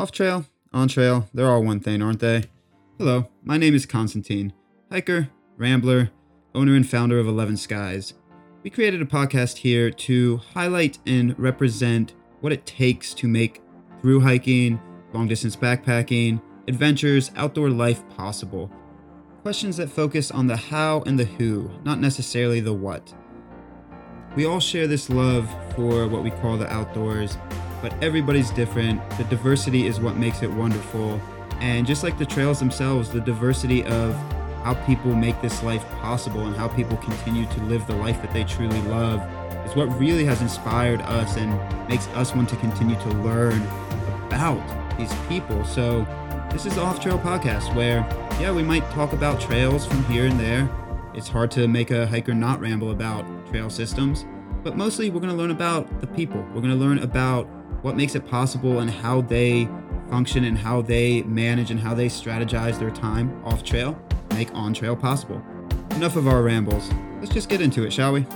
Off trail, on trail, they're all one thing, aren't they? Hello, my name is Constantine, hiker, rambler, owner and founder of Eleven Skies. We created a podcast here to highlight and represent what it takes to make through hiking, long distance backpacking, adventures, outdoor life possible. Questions that focus on the how and the who, not necessarily the what. We all share this love for what we call the outdoors, but everybody's different. The diversity is what makes it wonderful. And just like the trails themselves, the diversity of how people make this life possible and how people continue to live the life that they truly love is what really has inspired us and makes us want to continue to learn about these people. So, this is the Off Trail Podcast where, yeah, we might talk about trails from here and there. It's hard to make a hiker not ramble about trail systems, but mostly we're going to learn about the people. We're going to learn about what makes it possible and how they function and how they manage and how they strategize their time off trail, make on trail possible. Enough of our rambles. Let's just get into it, shall we?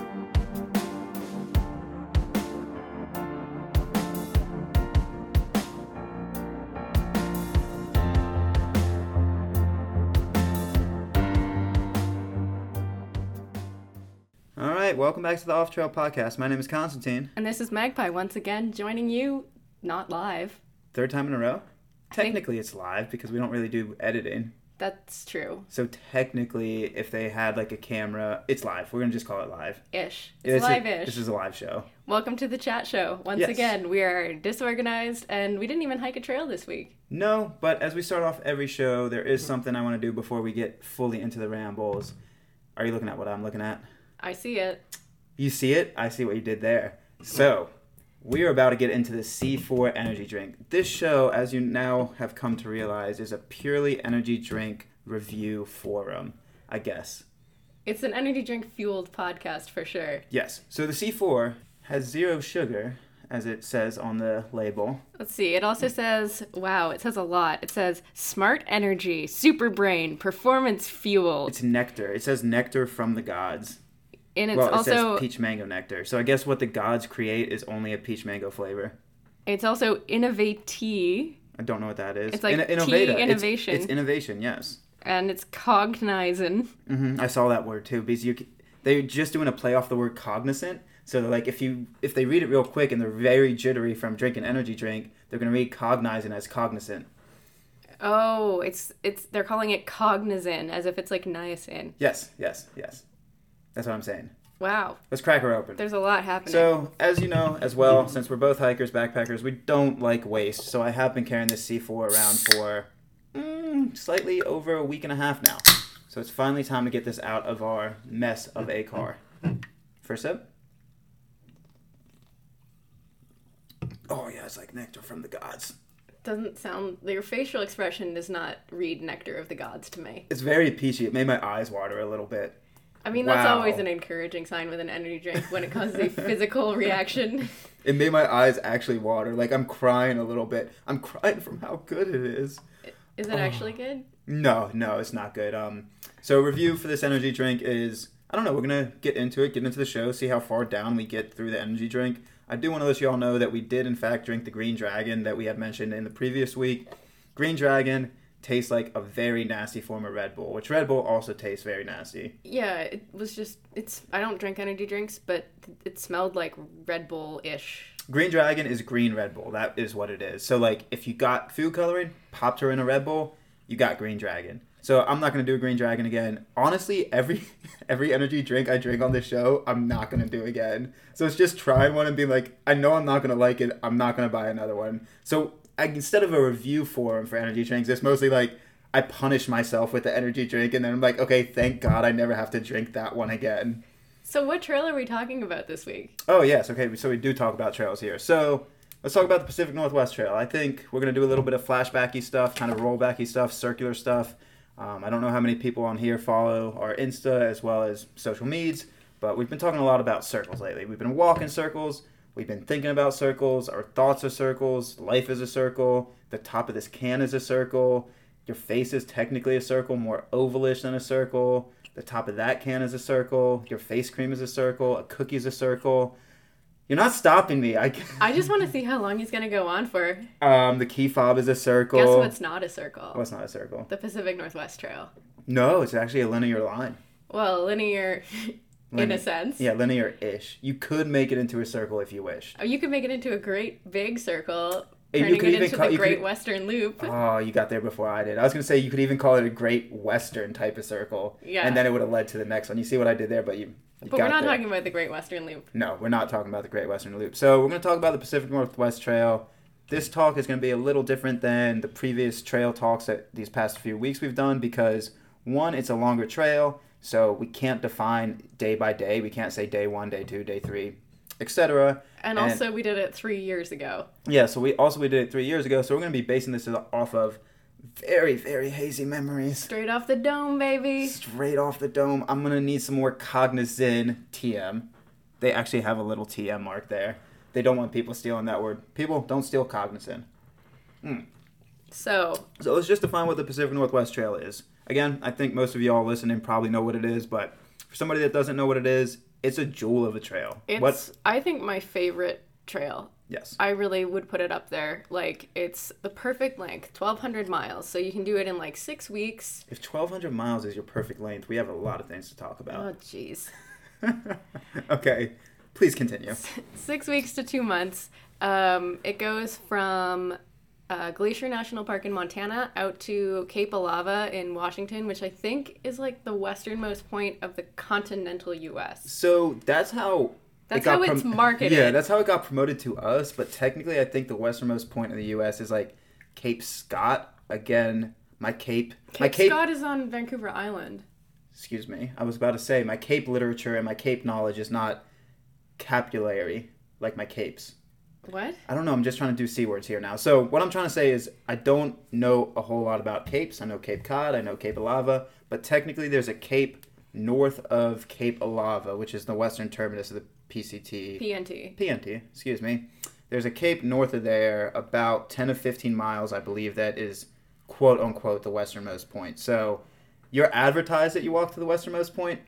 Welcome back to the Off Trail Podcast. My name is Constantine. And this is Magpie once again joining you, not live. Third time in a row? Technically, it's live because we don't really do editing. That's true. So technically, if they had like a camera, it's live. We're gonna just call it live. Ish. Yeah, It's live ish. This is a live show. Welcome to the chat show. Once Yes. again, we are disorganized and we didn't even hike a trail this week. No, but as we start off every show, there is something I want to do before we get fully into the rambles. Are you looking at what I'm looking at? I see it. You see it? I see what you did there. So, we are about to get into the C4 energy drink. This show, as you now have come to realize, is a purely energy drink review forum, I guess. It's an energy drink fueled podcast for sure. Yes. So the C4 has zero sugar, as it says on the label. Let's see. It also says, wow, it says a lot. It says smart energy, super brain, performance fuel. It's nectar. It says nectar from the gods. And it's well, it also says peach mango nectar. So I guess what the gods create is only a peach mango flavor. it's also innovate tea I don't know what that is. It's like tea Innovata. Innovation. It's, innovation, yes. and it's Cognizin. hmm I saw that word too because you, they're just doing a play off the word cognizant. So like if you if they read it real quick and they're very jittery from drinking energy drink, they're gonna read cognizant as cognizant. Oh, it's it's they're calling it Cognizin as if it's like niacin. Yes, yes, yes. That's what I'm saying. Wow, Let's crack her open. there's a lot happening. So, as you know as well, since we're both hikers, backpackers, we don't like waste. So, I have been carrying this C4 around for mm, slightly over a week and a half now. So, it's finally time to get this out of our mess of a car. First sip. Oh, yeah, it's like nectar from the gods. Doesn't sound your facial expression does not read nectar of the gods to me. It's very peachy. It made my eyes water a little bit. I mean, that's always an encouraging sign with an energy drink when it causes a physical reaction. It made my eyes actually water. Like, I'm crying a little bit. I'm crying from how good it is. Is it actually good? No, no, it's not good. Um, so review for this energy drink is I don't know. We're gonna get into it, get into the show, see how far down we get through the energy drink. I do want to let you all know that we did in fact drink the Green Dragon that we had mentioned in the previous week. Green Dragon tastes like a very nasty form of Red Bull, which Red Bull also tastes very nasty. Yeah, it was just it's. I don't drink energy drinks, but it smelled like Red Bull ish. Green Dragon is green Red Bull. That is what it is. So like if you got food coloring, popped her in a Red Bull, you got Green Dragon. So I'm not gonna do a Green Dragon again. Honestly, every every energy drink I drink on this show, I'm not gonna do again. So it's just trying one and being like, I know I'm not gonna like it. I'm not gonna buy another one. So I, instead of a review forum for energy drinks, it's mostly like I punish myself with the energy drink, and then I'm like, okay, thank God I never have to drink that one again. So, what trail are we talking about this week? Oh yes, okay. So we do talk about trails here. So let's talk about the Pacific Northwest Trail. I think we're gonna do a little bit of flashbacky stuff, kind of rollbacky stuff, circular stuff. Um, I don't know how many people on here follow our Insta as well as social medias, but we've been talking a lot about circles lately. We've been walking circles. We've been thinking about circles. Our thoughts are circles. Life is a circle. The top of this can is a circle. Your face is technically a circle, more ovalish than a circle. The top of that can is a circle. Your face cream is a circle. A cookie is a circle. You're not stopping me. I. I just want to see how long he's gonna go on for. Um, the key fob is a circle. Guess what's not a circle? What's not a circle? The Pacific Northwest Trail. No, it's actually a linear line. Well, linear, in a sense. Yeah, linear-ish. You could make it into a circle if you wished. Oh, You could make it into a great big circle, turning could it even into call- the Great could- Western Loop. Oh, you got there before I did. I was gonna say you could even call it a Great Western type of circle. Yeah. And then it would have led to the next one. You see what I did there, but you. you but we're not there. talking about the Great Western Loop. No, we're not talking about the Great Western Loop. So we're going to talk about the Pacific Northwest Trail. This talk is going to be a little different than the previous trail talks that these past few weeks we've done because one, it's a longer trail, so we can't define day by day. We can't say day one, day two, day three, etc. And, And- also, we did it three years ago. Yeah, so we also we did it three years ago, so we're going to be basing this off of very very hazy memories. Straight off the dome, baby. Straight off the dome. I'm gonna need some more cognizant TM. They actually have a little TM mark there. They don't want people stealing that word. People don't steal cognizant. Hmm. So, So let's just define what the Pacific Northwest Trail is. Again, I think most of y'all listening probably know what it is, but for somebody that doesn't know what it is, it's a jewel of a trail. it's? I think, my favorite trail. Yes. I really would put it up there. Like, it's the perfect length 1,200 miles. So, you can do it in like six weeks. If 1,200 miles is your perfect length, we have a lot of things to talk about. Oh, jeez. okay, please continue. six weeks to two months. Um, it goes from uh, Glacier National Park in Montana out to Cape Alava in Washington, which I think is like the westernmost point of the continental U.S. So that's how. That's it how it's marketed. Yeah, that's how it got promoted to us. But technically, I think the westernmost point of the U.S. is like Cape Scott. Again, my Cape, my Cape Cape. Scott is on Vancouver Island. Excuse me. I was about to say my Cape literature and my Cape knowledge is not capillary like my capes. What? I don't know. I'm just trying to do c words here now. So what I'm trying to say is I don't know a whole lot about capes. I know Cape Cod. I know Cape Alava, but technically there's a cape north of Cape Alava, which is the western terminus of the PCT. PNT. PNT, excuse me. There's a cape north of there, about 10 to 15 miles, I believe, that is quote unquote the westernmost point. So you're advertised that you walk to the westernmost point.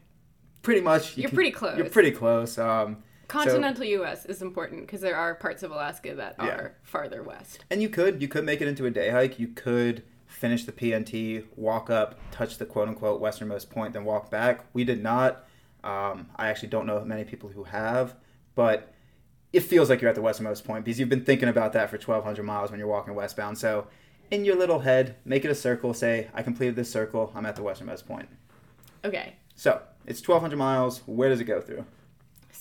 Pretty much. you You're can- pretty close. You're pretty close. Um, Continental U.S. is important because there are parts of Alaska that Yeah. are farther west. and you could you could make it into a day hike. You could finish the PNT, walk up, touch the quote unquote westernmost point, then walk back. We did not. Um, I actually don't know many people who have, but it feels like you're at the westernmost point because you've been thinking about that for 1,200 miles when you're walking westbound. So, in your little head, make it a circle. Say, I completed this circle. I'm at the westernmost point. Okay. So, it's 1,200 miles. Where does it go through?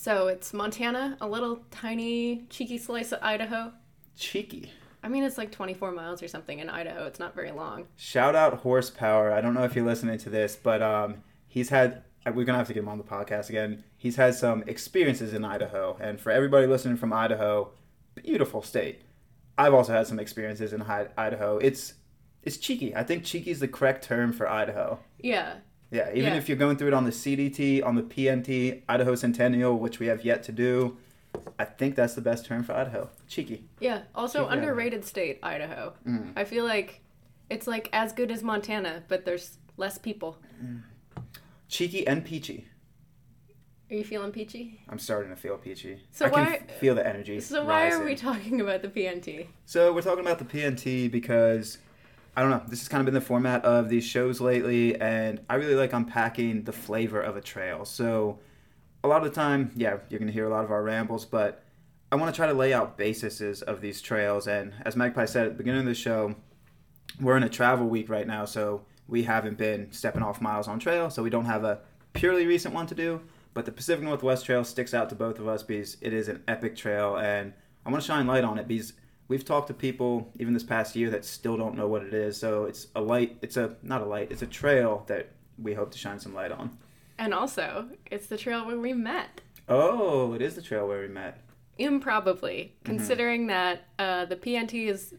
So it's Montana, a little tiny, cheeky slice of Idaho. Cheeky. I mean, it's like 24 miles or something in Idaho. It's not very long. Shout out Horsepower. I don't know if you're listening to this, but um, he's had. We're gonna have to get him on the podcast again. He's had some experiences in Idaho, and for everybody listening from Idaho, beautiful state. I've also had some experiences in Idaho. It's it's cheeky. I think cheeky is the correct term for Idaho. Yeah. Yeah, even Yeah. if you're going through it on the CDT, on the PNT, Idaho Centennial, which we have yet to do, I think that's the best term for Idaho. Cheeky. Yeah. Also, Cheeky Idaho. underrated state, Idaho. Mm. I feel like it's like as good as Montana, but there's less people. Cheeky and peachy. Are you feeling peachy? I'm starting to feel peachy. So I why- f- feel the energy. So why are we talking about the PNT? So we're talking about the PNT because I don't know. This has kind of been the format of these shows lately, and I really like unpacking the flavor of a trail. So a lot of the time, yeah, you're gonna hear a lot of our rambles, but I want to try to lay out bases of these trails. And as Magpie said at the beginning of the show, we're in a travel week right now, so we haven't been stepping off miles on trail, so we don't have a purely recent one to do. But the Pacific Northwest Trail sticks out to both of us because it is an epic trail, and I want to shine light on it because we've talked to people even this past year that still don't know what it is. So it's a light. It's a not a light. It's a trail that we hope to shine some light on. And also, it's the trail where we met. Oh, it is the trail where we met. Improbably, considering that uh, the PNT is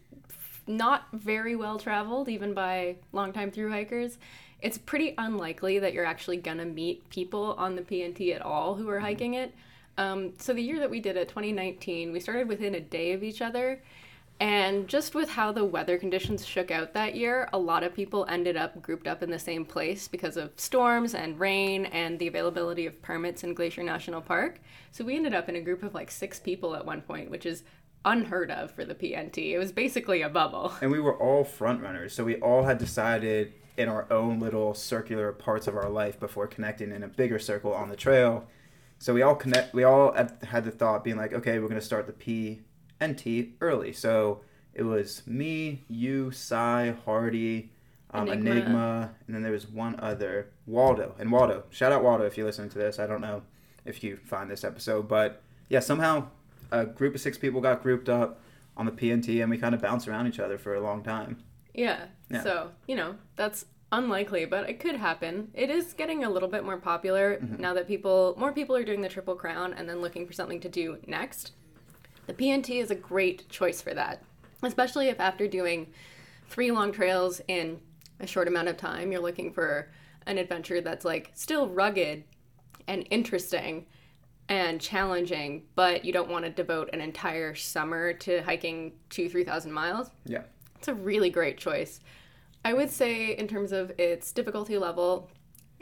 not very well traveled, even by longtime through hikers. It's pretty unlikely that you're actually gonna meet people on the PNT at all who are hiking it. Um, so the year that we did it, 2019, we started within a day of each other, And just with how the weather conditions shook out that year, a lot of people ended up grouped up in the same place because of storms and rain and the availability of permits in Glacier National Park. So we ended up in a group of like six people at one point, which is unheard of for the PNT. It was basically a bubble. And we were all front runners, so we all had decided in our own little circular parts of our life before connecting in a bigger circle on the trail. So we all connect. We all had the thought being like, okay, we're gonna start the P and T early. So it was me, you, Cy, Hardy, um, Enigma. Enigma. and then there was one other, Waldo. And Waldo, shout out Waldo if you're listening to this. I don't know if you find this episode, but yeah, somehow a group of six people got grouped up on the PNT, and we kind of bounced around each other for a long time. Yeah. Yeah. So, you know, that's unlikely, but it could happen. It is getting a little bit more popular mm-hmm. now that people, more people are doing the Triple Crown and then looking for something to do next. The PNT is a great choice for that, especially if after doing three long trails in a short amount of time, you're looking for an adventure that's like still rugged and interesting and challenging, but you don't want to devote an entire summer to hiking two, 3,000 miles. Yeah. It's a really great choice. I would say, in terms of its difficulty level,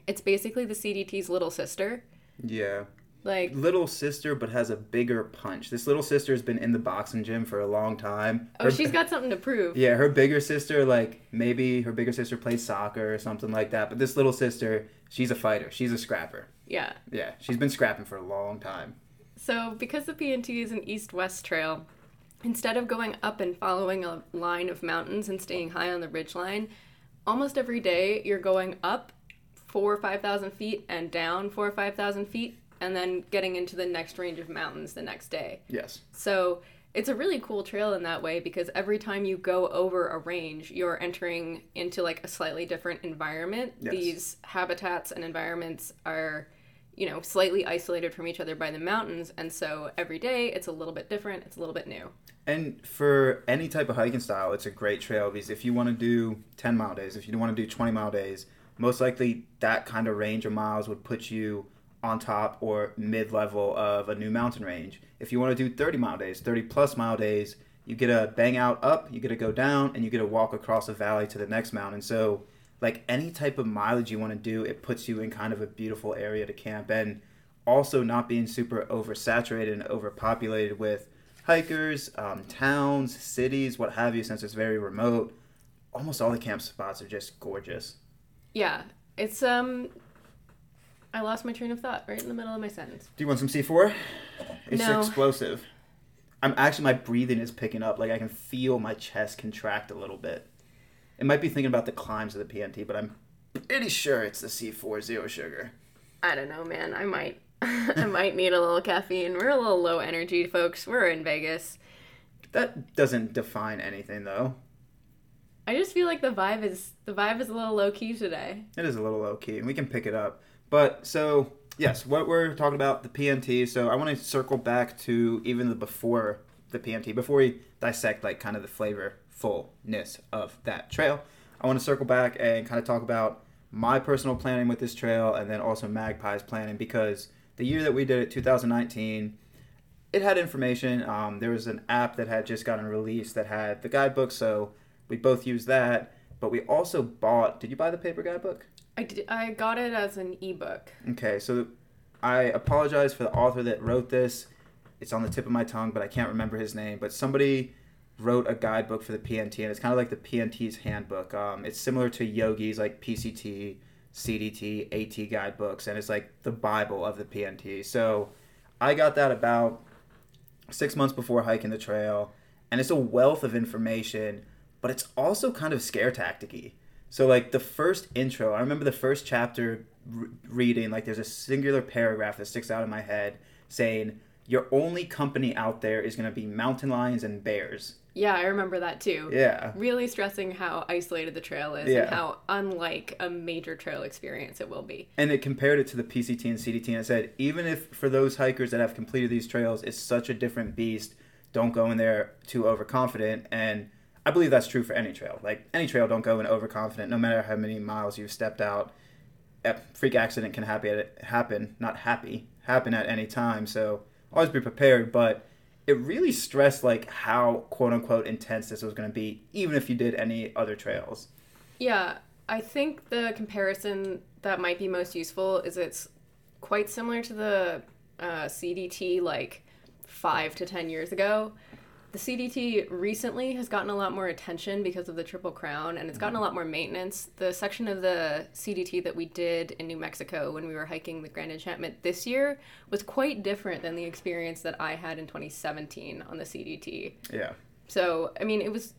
it's basically the CDT's little sister. Yeah. Like, Little sister, but has a bigger punch. This little sister has been in the boxing gym for a long time. oh, she's got something to prove. Yeah, her bigger sister, like maybe her bigger sister plays soccer or something like that. But this little sister, she's a fighter. She's a scrapper. Yeah. Yeah, she's been scrapping for a long time. So, because the PNT is an east west trail, instead of going up and following a line of mountains and staying high on the ridge line, almost every day you're going up four or 5,000 feet and down four or 5,000 feet, and then getting into the next range of mountains the next day. Yes. So it's a really cool trail in that way because every time you go over a range, you're entering into like a slightly different environment. Yes. These habitats and environments are, you know, slightly isolated from each other by the mountains. And so every day it's a little bit different, it's a little bit new. And for any type of hiking style, it's a great trail because if you want to do 10 mile days, if you want to do 20 mile days, most likely that kind of range of miles would put you on top or mid level of a new mountain range. If you want to do 30 mile days, 30 plus mile days, you get a bang out up, you get to go down, and you get to walk across a valley to the next mountain. So, like any type of mileage you want to do, it puts you in kind of a beautiful area to camp. And also not being super oversaturated and overpopulated with hikers, um, towns, cities, what have you, since it's very remote. Almost all the camp spots are just gorgeous. Yeah. It's um I lost my train of thought right in the middle of my sentence. Do you want some C4? It's No. explosive. I'm actually my breathing is picking up. Like I can feel my chest contract a little bit. It might be thinking about the climbs of the PNT, but I'm pretty sure it's the C4 zero sugar. I don't know, man. I might I might need a little caffeine. We're a little low energy, folks. We're in Vegas. That doesn't define anything though. I just feel like the vibe is the vibe is a little low key today. It is a little low key, and we can pick it up. But so yes, what we're talking about the PNT. So I want to circle back to even the before the PNT before we dissect like kind of the flavorfulness of that trail. I want to circle back and kind of talk about my personal planning with this trail, and then also Magpie's planning because the year that we did it, 2019. It had information. Um, there was an app that had just gotten released that had the guidebook, so we both used that. But we also bought. Did you buy the paper guidebook? I, did, I got it as an ebook. Okay, so I apologize for the author that wrote this. It's on the tip of my tongue, but I can't remember his name. But somebody wrote a guidebook for the PNT, and it's kind of like the PNT's handbook. Um, it's similar to Yogi's like PCT, CDT, AT guidebooks, and it's like the Bible of the PNT. So I got that about six months before hiking the trail, and it's a wealth of information, but it's also kind of scare tacticy. So like the first intro, I remember the first chapter reading like there's a singular paragraph that sticks out in my head saying your only company out there is going to be mountain lions and bears. Yeah, I remember that too. Yeah. Really stressing how isolated the trail is Yeah. and how unlike a major trail experience it will be. And it compared it to the PCT and CDT and it said even if for those hikers that have completed these trails it's such a different beast, don't go in there too overconfident and I believe that's true for any trail. Like any trail don't go in overconfident no matter how many miles you've stepped out. A freak accident can happen happen, not happy, happen at any time. So always be prepared, but it really stressed like how quote unquote intense this was going to be, even if you did any other trails. Yeah, I think the comparison that might be most useful is it's quite similar to the uh, CDT like five to ten years ago. The CDT recently has gotten a lot more attention because of the Triple Crown and it's gotten a mm-hmm. lot more maintenance. The section of the CDT that we did in New Mexico when we were hiking the Grand Enchantment this year was quite different than the experience that I had in 2017 on the CDT. Yeah. So, I mean, it was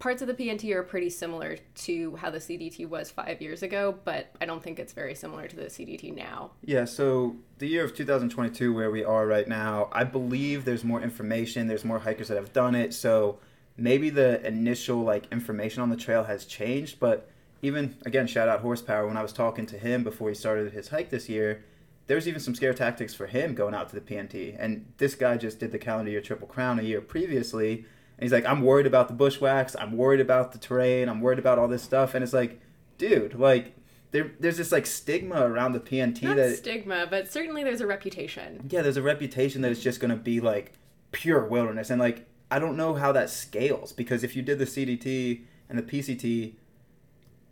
parts of the PNT are pretty similar to how the CDT was five years ago, but I don't think it's very similar to the CDT now. Yeah, so the year of 2022, where we are right now, I believe there's more information, there's more hikers that have done it, so maybe the initial like information on the trail has changed, but even again, shout out horsepower. When I was talking to him before he started his hike this year, there's even some scare tactics for him going out to the PNT. And this guy just did the calendar year triple crown a year previously, and he's like, I'm worried about the bushwhacks. I'm worried about the terrain. I'm worried about all this stuff. And it's like, dude, like, there, there's this like stigma around the PNT Not that stigma, but certainly there's a reputation. yeah, there's a reputation that it's just gonna be like pure wilderness, and like I don't know how that scales because if you did the CDT and the PCT,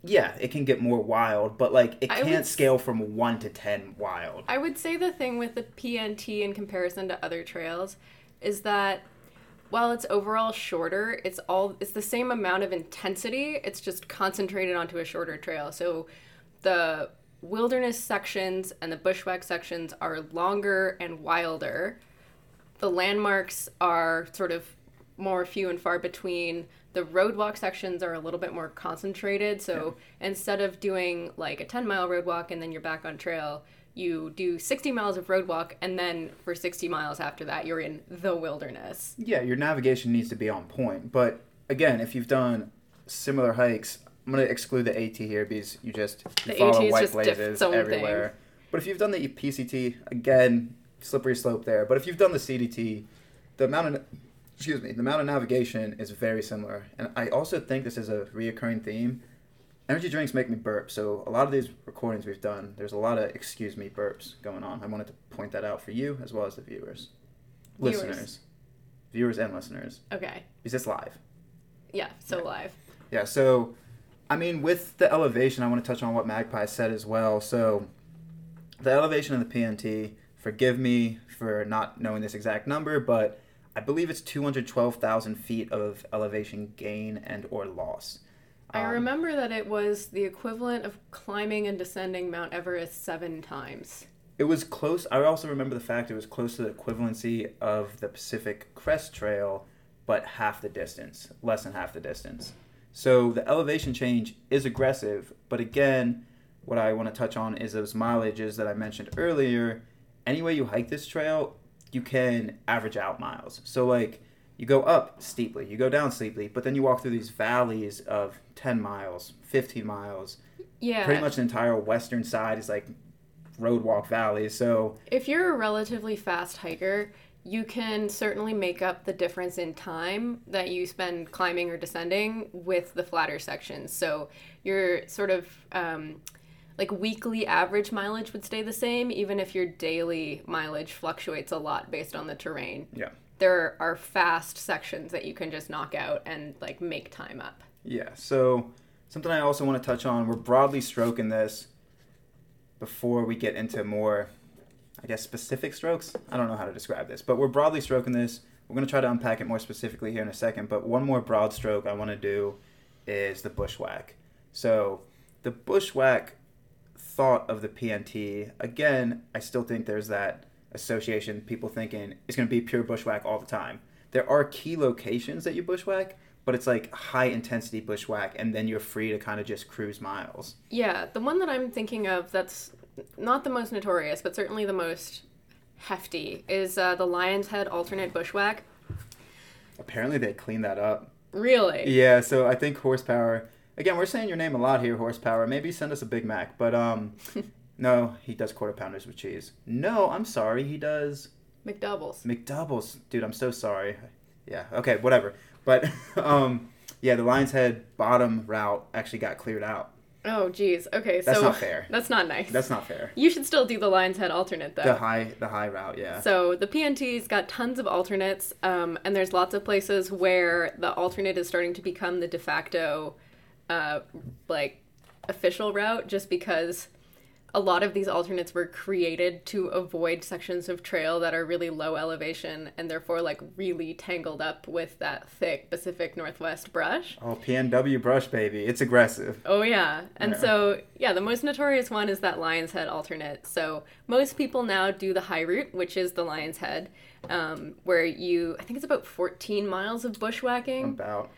yeah, it can get more wild, but like it can't would scale from one to ten wild. I would say the thing with the PNT in comparison to other trails is that while it's overall shorter, it's all it's the same amount of intensity. It's just concentrated onto a shorter trail. So the wilderness sections and the bushwhack sections are longer and wilder. The landmarks are sort of more few and far between. The roadwalk sections are a little bit more concentrated. So instead of doing like a 10 mile roadwalk and then you're back on trail, you do 60 miles of roadwalk and then for 60 miles after that, you're in the wilderness. Yeah, your navigation needs to be on point, but again, if you've done similar hikes, I'm gonna exclude the AT here because you just you The follow white blazes thing. everywhere. But if you've done the PCT, again, slippery slope there. But if you've done the CDT, the amount of excuse me, the amount of navigation is very similar. And I also think this is a reoccurring theme. Energy drinks make me burp, so a lot of these recordings we've done, there's a lot of excuse me burps going on. I wanted to point that out for you as well as the viewers, Viewers. listeners, viewers and listeners, Okay. because it's live. Yeah, so live. Yeah, so I mean, with the elevation, I want to touch on what Magpie said as well. So, the elevation of the PNT, forgive me for not knowing this exact number, but I believe it's 212,000 feet of elevation gain and or loss. I Um, remember that it was the equivalent of climbing and descending Mount Everest seven times. It was close. I also remember the fact it was close to the equivalency of the Pacific Crest Trail, but half the distance, less than half the distance. So the elevation change is aggressive, but again, what I want to touch on is those mileages that I mentioned earlier. Any way you hike this trail, you can average out miles. So like you go up steeply, you go down steeply, but then you walk through these valleys of 10 miles, 15 miles. Yeah. Pretty much the entire western side is like road walk valleys. So If you're a relatively fast hiker, you can certainly make up the difference in time that you spend climbing or descending with the flatter sections. So your sort of um, like weekly average mileage would stay the same, even if your daily mileage fluctuates a lot based on the terrain. yeah. There are fast sections that you can just knock out and like make time up. Yeah. So something I also want to touch on, we're broadly stroking this before we get into more, I guess, specific strokes. I don't know how to describe this, but we're broadly stroking this. We're going to try to unpack it more specifically here in a second. But one more broad stroke I want to do is the bushwhack. So the bushwhack thought of the PNT, again, I still think there's that association, people thinking it's going to be pure bushwhack all the time. There are key locations that you bushwhack, but it's like high intensity bushwhack, and then you're free to kind of just cruise miles. Yeah, the one that I'm thinking of that's not the most notorious, but certainly the most hefty is uh, the Lion's Head alternate bushwhack. Apparently, they cleaned that up. Really? Yeah, so I think horsepower. Again, we're saying your name a lot here, horsepower. Maybe send us a Big Mac, but um, no, he does quarter pounders with cheese. No, I'm sorry, he does McDoubles. McDoubles, dude. I'm so sorry. Yeah. Okay. Whatever. But um, yeah, the Lion's Head bottom route actually got cleared out. Oh, geez. Okay, so That's so not fair. That's not nice. That's not fair. You should still do the Lion's Head alternate though. The high the high route, yeah. So the PNT's got tons of alternates, um, and there's lots of places where the alternate is starting to become the de facto, uh, like, official route, just because a lot of these alternates were created to avoid sections of trail that are really low elevation and therefore like really tangled up with that thick Pacific Northwest brush. Oh, PNW brush baby. It's aggressive. Oh yeah. And Yeah. so yeah, the most notorious one is that Lion's Head alternate. So most people now do the high route, which is the Lion's Head, um, where you I think it's about 14 miles of bushwhacking About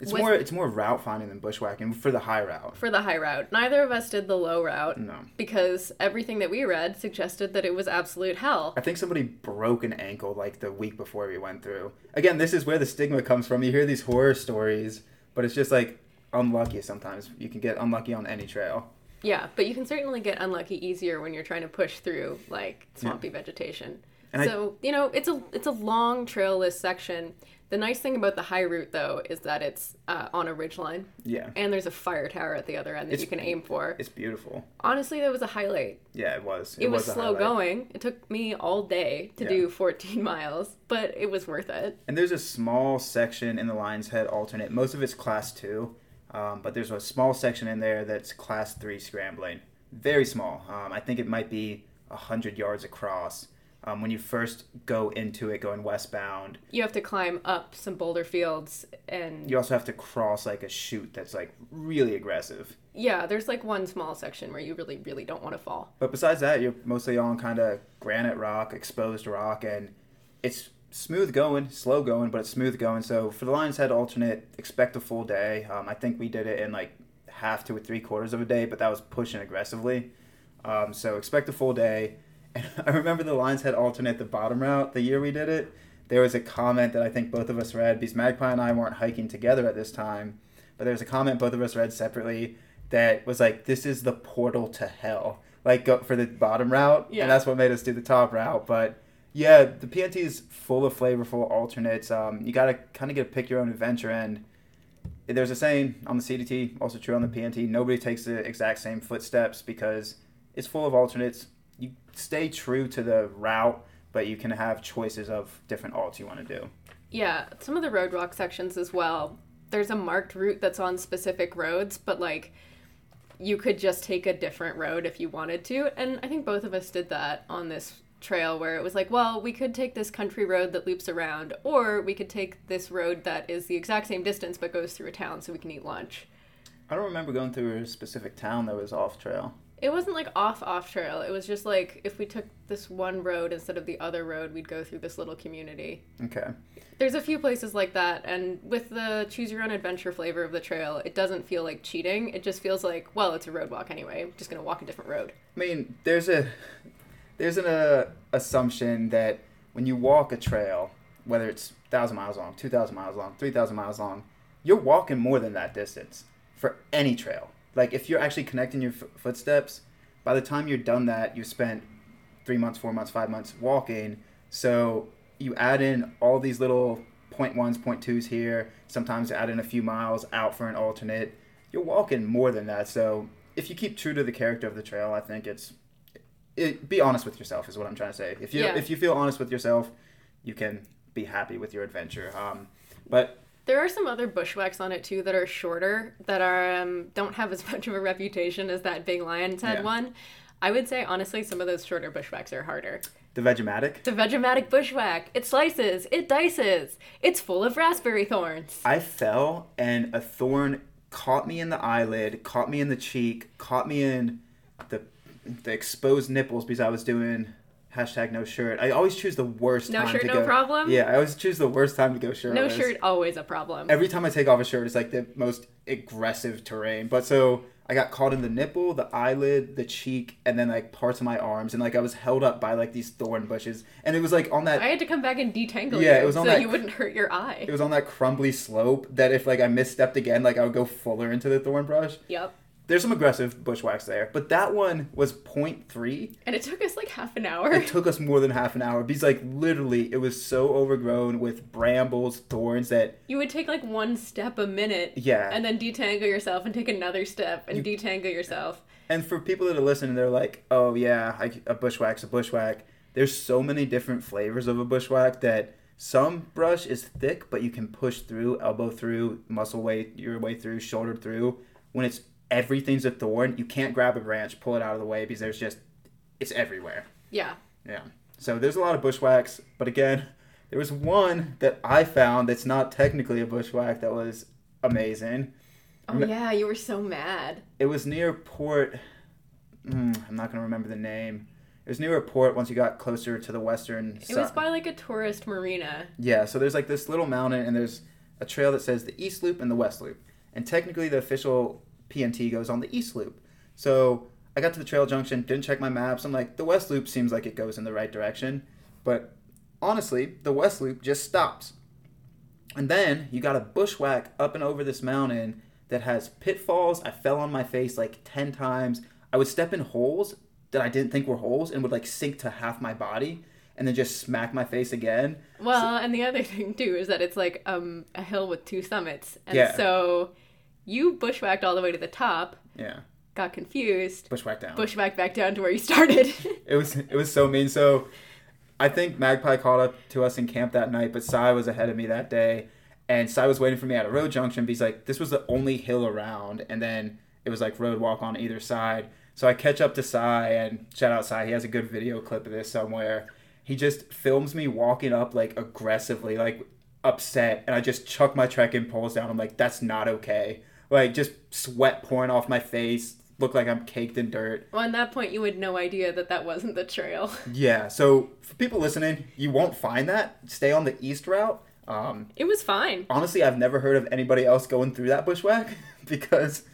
it's With- more it's more route finding than bushwhacking for the high route. for the high route. Neither of us did the low route No. because everything that we read suggested that it was absolute hell. I think somebody broke an ankle like the week before we went through. Again, this is where the stigma comes from. You hear these horror stories, but it's just like unlucky sometimes. You can get unlucky on any trail. Yeah, but you can certainly get unlucky easier when you're trying to push through like swampy vegetation. And I- so you know it's a it's a long trailless section. The nice thing about the high route though is that it's uh, on a ridgeline. Yeah. and there's a fire tower at the other end that It's- you can aim for. It's beautiful. Honestly, that was a highlight. Yeah, it was. It, was, a slow highlight. going. It took me all day to Yeah. do 14 miles, but it was worth it. And there's a small section in the Lion's Head alternate. Most of it's class two, um, but there's a small section in there that's class three scrambling. Very small. Um, I think it might be hundred yards across. Um, when you first go into it, going westbound, You have to climb up some boulder fields and you also have to cross like a chute that's like really aggressive. yeah, there's like one small section where you really really don't want to fall. But besides that, you're mostly on kind of granite rock, exposed rock, and it's smooth going, slow going, but it's smooth going. So for the Lion's Head alternate, expect a full day. Um, I think we did it in like half to three quarters of a day, but that was pushing aggressively. Um, so expect a full day. And I remember the Lion's Head alternate, the bottom route, the year we did it. There was a comment that I think both of us read because Magpie and I weren't hiking together at this time, but there was a comment both of us read separately that was like, "This is the portal to hell." Like go for the bottom route, Yeah. and that's what made us do the top route. But yeah, the PNT is full of flavorful alternates. Um, you gotta kind of get to pick your own adventure, and there's a saying on the CDT, also true on the PNT. Nobody takes the exact same footsteps because it's full of alternates. Stay true to the route, but you can have choices of different alts you want to do. Yeah, some of the road walk sections as well. There's a marked route that's on specific roads, but like you could just take a different road if you wanted to. And I think both of us did that on this trail where it was like, well, we could take this country road that loops around, or we could take this road that is the exact same distance but goes through a town so we can eat lunch. I don't remember going through a specific town that was off trail. It wasn't like off off trail. It was just like if we took this one road instead of the other road, we'd go through this little community. Okay. There's a few places like that, and with the choose your own adventure flavor of the trail, it doesn't feel like cheating. It just feels like, well, it's a road walk anyway. I'm just gonna walk a different road. I mean, there's a there's an uh, assumption that when you walk a trail, whether it's thousand miles long, two thousand miles long, three thousand miles long, you're walking more than that distance for any trail. Like if you're actually connecting your f- footsteps, by the time you're done that, you spent three months, four months, five months walking. So you add in all these little point ones, point twos here. Sometimes add in a few miles out for an alternate. You're walking more than that. So if you keep true to the character of the trail, I think it's it, be honest with yourself is what I'm trying to say. If you Yeah. if you feel honest with yourself, you can be happy with your adventure. Um, but There are some other bushwhacks on it too that are shorter that are um, don't have as much of a reputation as that big lion's head Yeah. one. I would say honestly, some of those shorter bushwhacks are harder. the Veg-O-Matic, The Veg-O-Matic bushwhack. It slices. It dices. It's full of raspberry thorns. I fell and a thorn caught me in the eyelid, caught me in the cheek, caught me in the the exposed nipples because I was doing hashtag no shirt. I always choose the worst No time shirt, to no go. problem? Yeah, I always choose the worst time to go shirtless. No shirt, always a problem. Every time I take off a shirt, it's like the most aggressive terrain. But so I got caught in the nipple, the eyelid, the cheek, and then like parts of my arms, and like I was held up by like these thorn bushes, and it was like on that I had to come back and detangle Yeah, you it was on so that you wouldn't hurt your eye. it was on that crumbly slope that if like I misstepped again, like I would go fuller into the thorn brush. Yep. There's some aggressive bushwhacks there, but that one was 0.3. And it took us like half an hour. It took us more than half an hour because, like, literally, it was so overgrown with brambles, thorns that, You would take like one step a minute. Yeah. And then detangle yourself and take another step and detangle yourself. and for people that are listening, they're like, oh, yeah, I, a bushwhack's a bushwhack. There's so many different flavors of a bushwhack that some brush is thick, but you can push through, elbow through, muscle way your way through, shoulder through. When it's everything's a thorn, you can't grab a branch, pull it out of the way because there's just, it's everywhere. Yeah. Yeah. So there's a lot of bushwhacks, but again, there was one that I found that's not technically a bushwhack that was amazing. Oh yeah, you were so mad. It was near Port. Mm, I'm not gonna remember the name. It was near a port once you got closer to the western. It was by like a tourist marina. Yeah. So there's like this little mountain, and there's a trail that says the East Loop and the West Loop, and technically the official PNT goes on the East Loop. So I got to the trail junction, didn't check my maps. I'm like, the West Loop seems like it goes in the right direction, but honestly, the West Loop just stops. And then you got a bushwhack up and over this mountain that has pitfalls. I fell on my face like 10 times. I would step in holes that I didn't think were holes and would like sink to half my body and then just smack my face again. Well, and the other thing too is that it's like um a hill with two summits. And Yeah. so you bushwhacked all the way to the top, Yeah. got confused, Bushwhacked down. bushwhacked back down to where you started. It was it was so mean. So I think Magpie caught up to us in camp that night, but Sai was ahead of me that day. And Sai was waiting for me at a road junction. But he's like, this was the only hill around, and then it was like road walk on either side. So I catch up to Sai, and shout out Sai. He has a good video clip of this somewhere. He just films me walking up like aggressively, like upset, and I just chuck my trekking poles down. I'm like, that's not okay. Like just sweat pouring off my face, look like I'm caked in dirt. well, at that point, you had no idea that that wasn't the trail. Yeah, so for people listening, you won't find that. Stay on the east route. Um, It was fine. honestly, I've never heard of anybody else going through that bushwhack because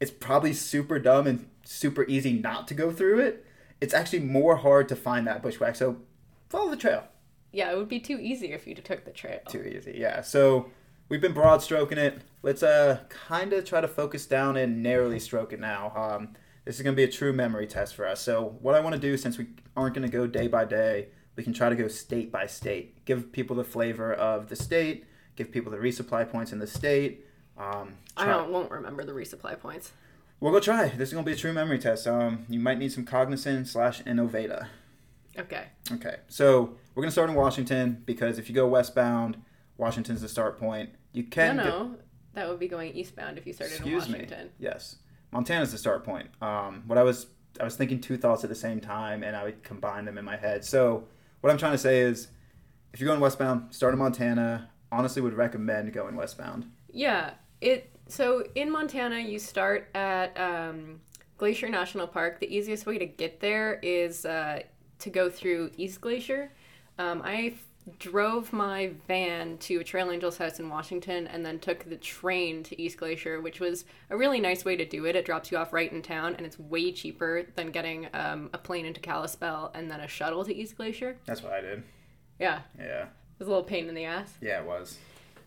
it's probably super dumb and super easy not to go through it. It's actually more hard to find that bushwhack, so follow the trail. Yeah, it would be too easy if you took the trail. Too easy, yeah. So we've been broad stroking it. Let's uh kind of try to focus down and narrowly stroke it now. Um, this is gonna be a true memory test for us. So what I want to do, since we aren't gonna go day by day, we can try to go state by state. Give people the flavor of the state. Give people the resupply points in the state. Um, I don't, won't remember the resupply points. We'll go try. This is gonna be a true memory test. Um, you might need some cognizant slash innovata. Okay. Okay, so we're gonna start in Washington because if you go westbound, Washington's the start point. You can go- no. That would be going eastbound if you started Excuse in me. Washington. Yes, Montana's the start point. Um, what I was I was thinking two thoughts at the same time, and I would combine them in my head. So what I'm trying to say is, if you're going westbound, start in Montana. Honestly, would recommend going westbound. Yeah, it. So in Montana, you start at um, Glacier National Park. The easiest way to get there is uh, to go through East Glacier. Um, I drove my van to a Trail Angels house in Washington, and then took the train to East Glacier, which was a really nice way to do it. It drops you off right in town, and it's way cheaper than getting um, a plane into Kalispell and then a shuttle to East Glacier. That's what I did. Yeah, Yeah, it was a little pain in the ass. yeah, it was.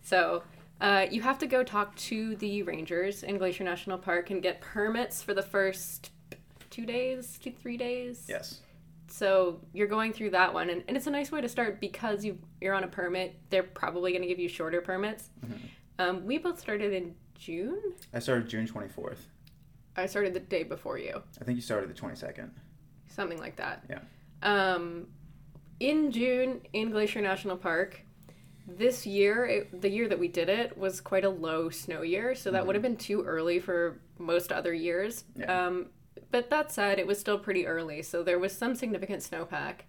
So uh, you have to go talk to the rangers in Glacier National Park and get permits for the first two days, two three days. Yes. So you're going through that one, and, and it's a nice way to start because you you're on a permit. They're probably going to give you shorter permits. Um, we both started in June. I started June 24th. I started the day before you, I think you started the 22nd. something like that. Yeah. Um, in June in Glacier National Park, this year, it, the year that we did it, was quite a low snow year, so that would have been too early for most other years. Yeah. Um, but that said, it was still pretty early, so there was some significant snowpack.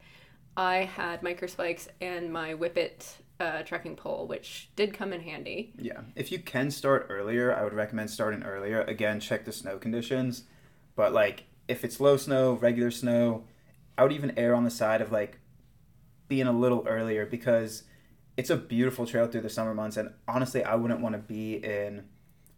I had micro spikes and my Whippet uh, trekking pole, which did come in handy. Yeah. If you can start earlier, I would recommend starting earlier. Again, check the snow conditions. But like if it's low snow, regular snow, I would even err on the side of like being a little earlier because it's a beautiful trail through the summer months and honestly, I wouldn't want to be in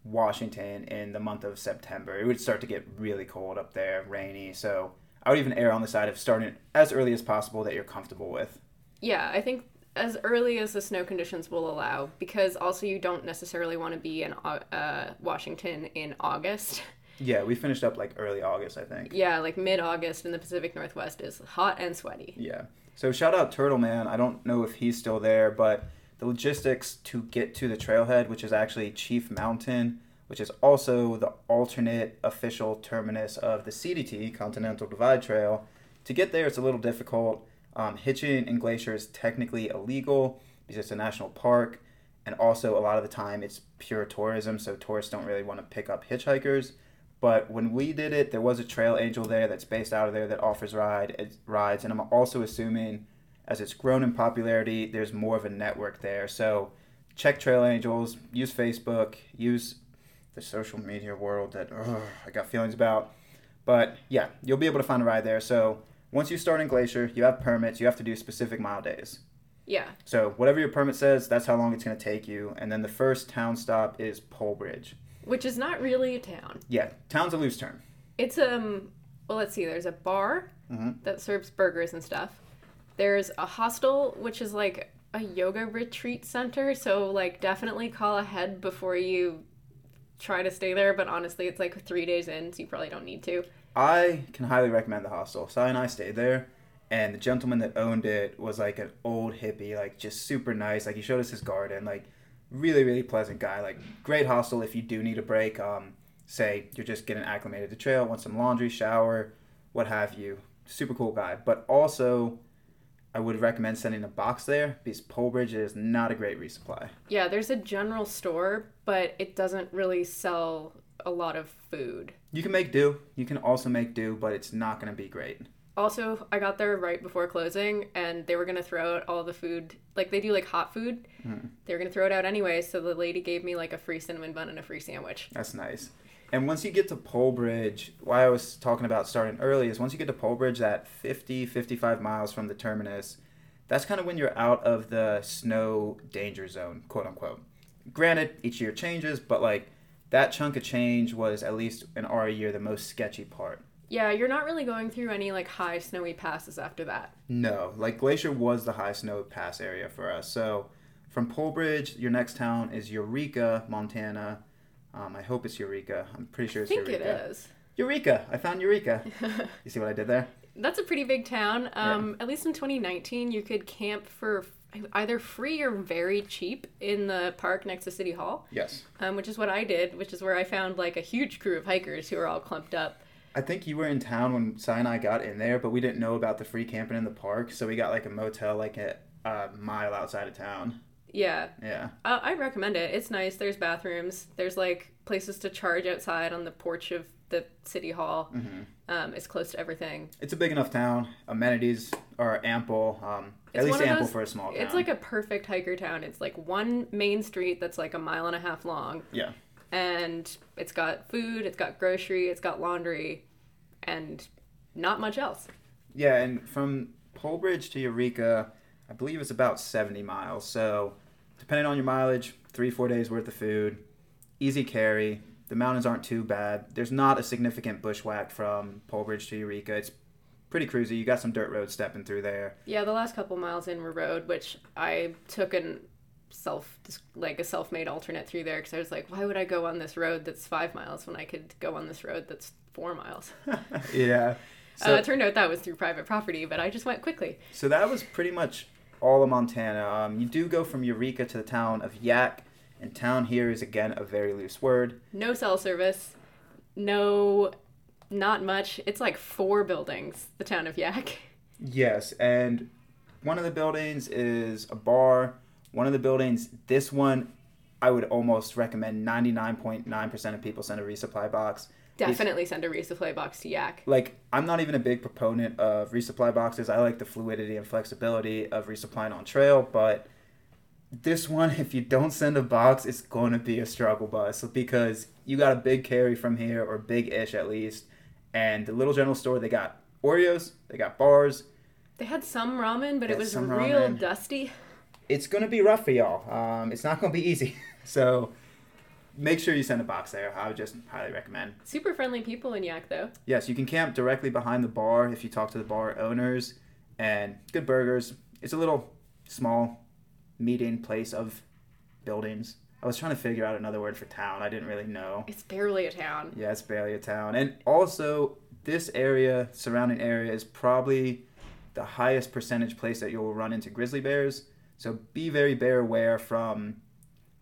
Washington in the month of September. It would start to get really cold up there, rainy. So, I would even err on the side of starting as early as possible that you're comfortable with. Yeah, I think as early as the snow conditions will allow, because also you don't necessarily want to be in uh, Washington in August. Yeah, we finished up like early August, I think. Yeah, like mid August in the Pacific Northwest is hot and sweaty. Yeah. So shout out Turtle Man. I don't know if he's still there, but the logistics to get to the trailhead, which is actually Chief Mountain, which is also the alternate official terminus of the CDT, Continental Divide Trail. To get there, it's a little difficult. Um, hitching in Glacier is technically illegal because it's a national park, and also a lot of the time it's pure tourism, so tourists don't really want to pick up hitchhikers. But when we did it, there was a trail angel there that's based out of there that offers ride rides, and I'm also assuming as it's grown in popularity, there's more of a network there. So check Trail Angels, use Facebook, use the social media world that ugh, I got feelings about. But yeah, you'll be able to find a ride there. So once you start in Glacier, you have permits, you have to do specific mile days. Yeah. So whatever your permit says, that's how long it's going to take you. And then the first town stop is Polebridge. Which is not really a town. Yeah, town's a loose term. It's um well let's see, there's a bar Mhm. that serves burgers and stuff. There's a hostel which is like a yoga retreat center, so like definitely call ahead before you try to stay there, but honestly it's like 3 days in, so you probably don't need to. I can highly recommend the hostel. Sai and I stayed there, and the gentleman that owned it was like an old hippie, like just super nice. Like he showed us his garden, like really really pleasant guy. Like great hostel if you do need a break. Um, say you're just getting acclimated to trail, want some laundry, shower, what have you. Super cool guy, but also. I would recommend sending a box there because Polebridge is not a great resupply. Yeah, there's a general store, but it doesn't really sell a lot of food. You can make do. You can also make do, but it's not going to be great. Also, I got there right before closing, and they were gonna throw out all the food. Like they do, like hot food. Mhm. They were gonna throw it out anyway. So the lady gave me like a free cinnamon bun and a free sandwich. That's nice. And once you get to Polebridge, why I was talking about starting early is once you get to Polebridge, that 50, 55 miles from the terminus, that's kind of when you're out of the snow danger zone, quote unquote. Granted, each year changes, but like that chunk of change was at least in our year the most sketchy part. Yeah, you're not really going through any like high snowy passes after that. No, like Glacier was the high snow pass area for us. So from Polebridge, your next town is Eureka, Montana. Um, I hope it's Eureka. I'm pretty sure I it's think Eureka. it is. Eureka! I found Eureka. You see what I did there? That's a pretty big town. Um, At least in 2019, you could camp for either free or very cheap in the park next to City Hall, Yes. um, which is what I did, which is where I found like a huge crew of hikers who were all clumped up. I think you were in town when Si and I got in there, but we didn't know about the free camping in the park, so we got like a motel like a, a mile outside of town. Yeah, Yeah. uh, I recommend it. It's nice. There's bathrooms. There's like places to charge outside on the porch of the city hall. hmm Um, it's close to everything. It's a big enough town. Amenities are ample. Um, at least ample those- for a small town. It's like a perfect hiker town. It's like one main street that's like a mile and a half long. Yeah. And it's got food, it's got grocery, it's got laundry, and not much else. Yeah, and from Polebridge to Eureka, I believe it's about 70 miles. So, depending on your mileage, three, four days worth of food, easy carry. The mountains aren't too bad. There's not a significant bushwhack from Polebridge to Eureka. It's pretty cruisy. You got some dirt roads stepping through there. Yeah, the last couple miles in were road, which I took an self like a self-made alternate through there because I was like, why would I go on this road that's five miles when I could go on this road that's four miles? yeah. So, uh, it turned out that was through private property, but I just went quickly. so that was pretty much all of Montana. Um, you do go from Eureka to the town of Yaak, and town here is again a very loose word. No cell service, no, not much. It's like four buildings. The town of Yaak. Yes, and one of the buildings is a bar. One of the buildings, this one, I would almost recommend 99.9% of people send a resupply box. Definitely send a resupply box to Yaak. Like, I'm not even a big proponent of resupply boxes. I like the fluidity and flexibility of resupplying on trail, but this one, if you don't send a box, it's going to be a struggle bus because you got a big carry from here, or big ish at least. And the Little General store, they got Oreos, they got bars, They had some ramen, but it was real ramen. dusty. it's gonna be rough for y'all. Um, it's not gonna be easy. So make sure you send a box there. I would just highly recommend. Super friendly people in Yaak, though. Yes, you can camp directly behind the bar if you talk to the bar owners, and good burgers. It's a little small meeting place of buildings. I was trying to figure out another word for town. I didn't really know. It's barely a town. Yeah, it's barely a town. And also, this area, surrounding area, is probably the highest percentage place that you'll run into grizzly bears. So be very bear aware from,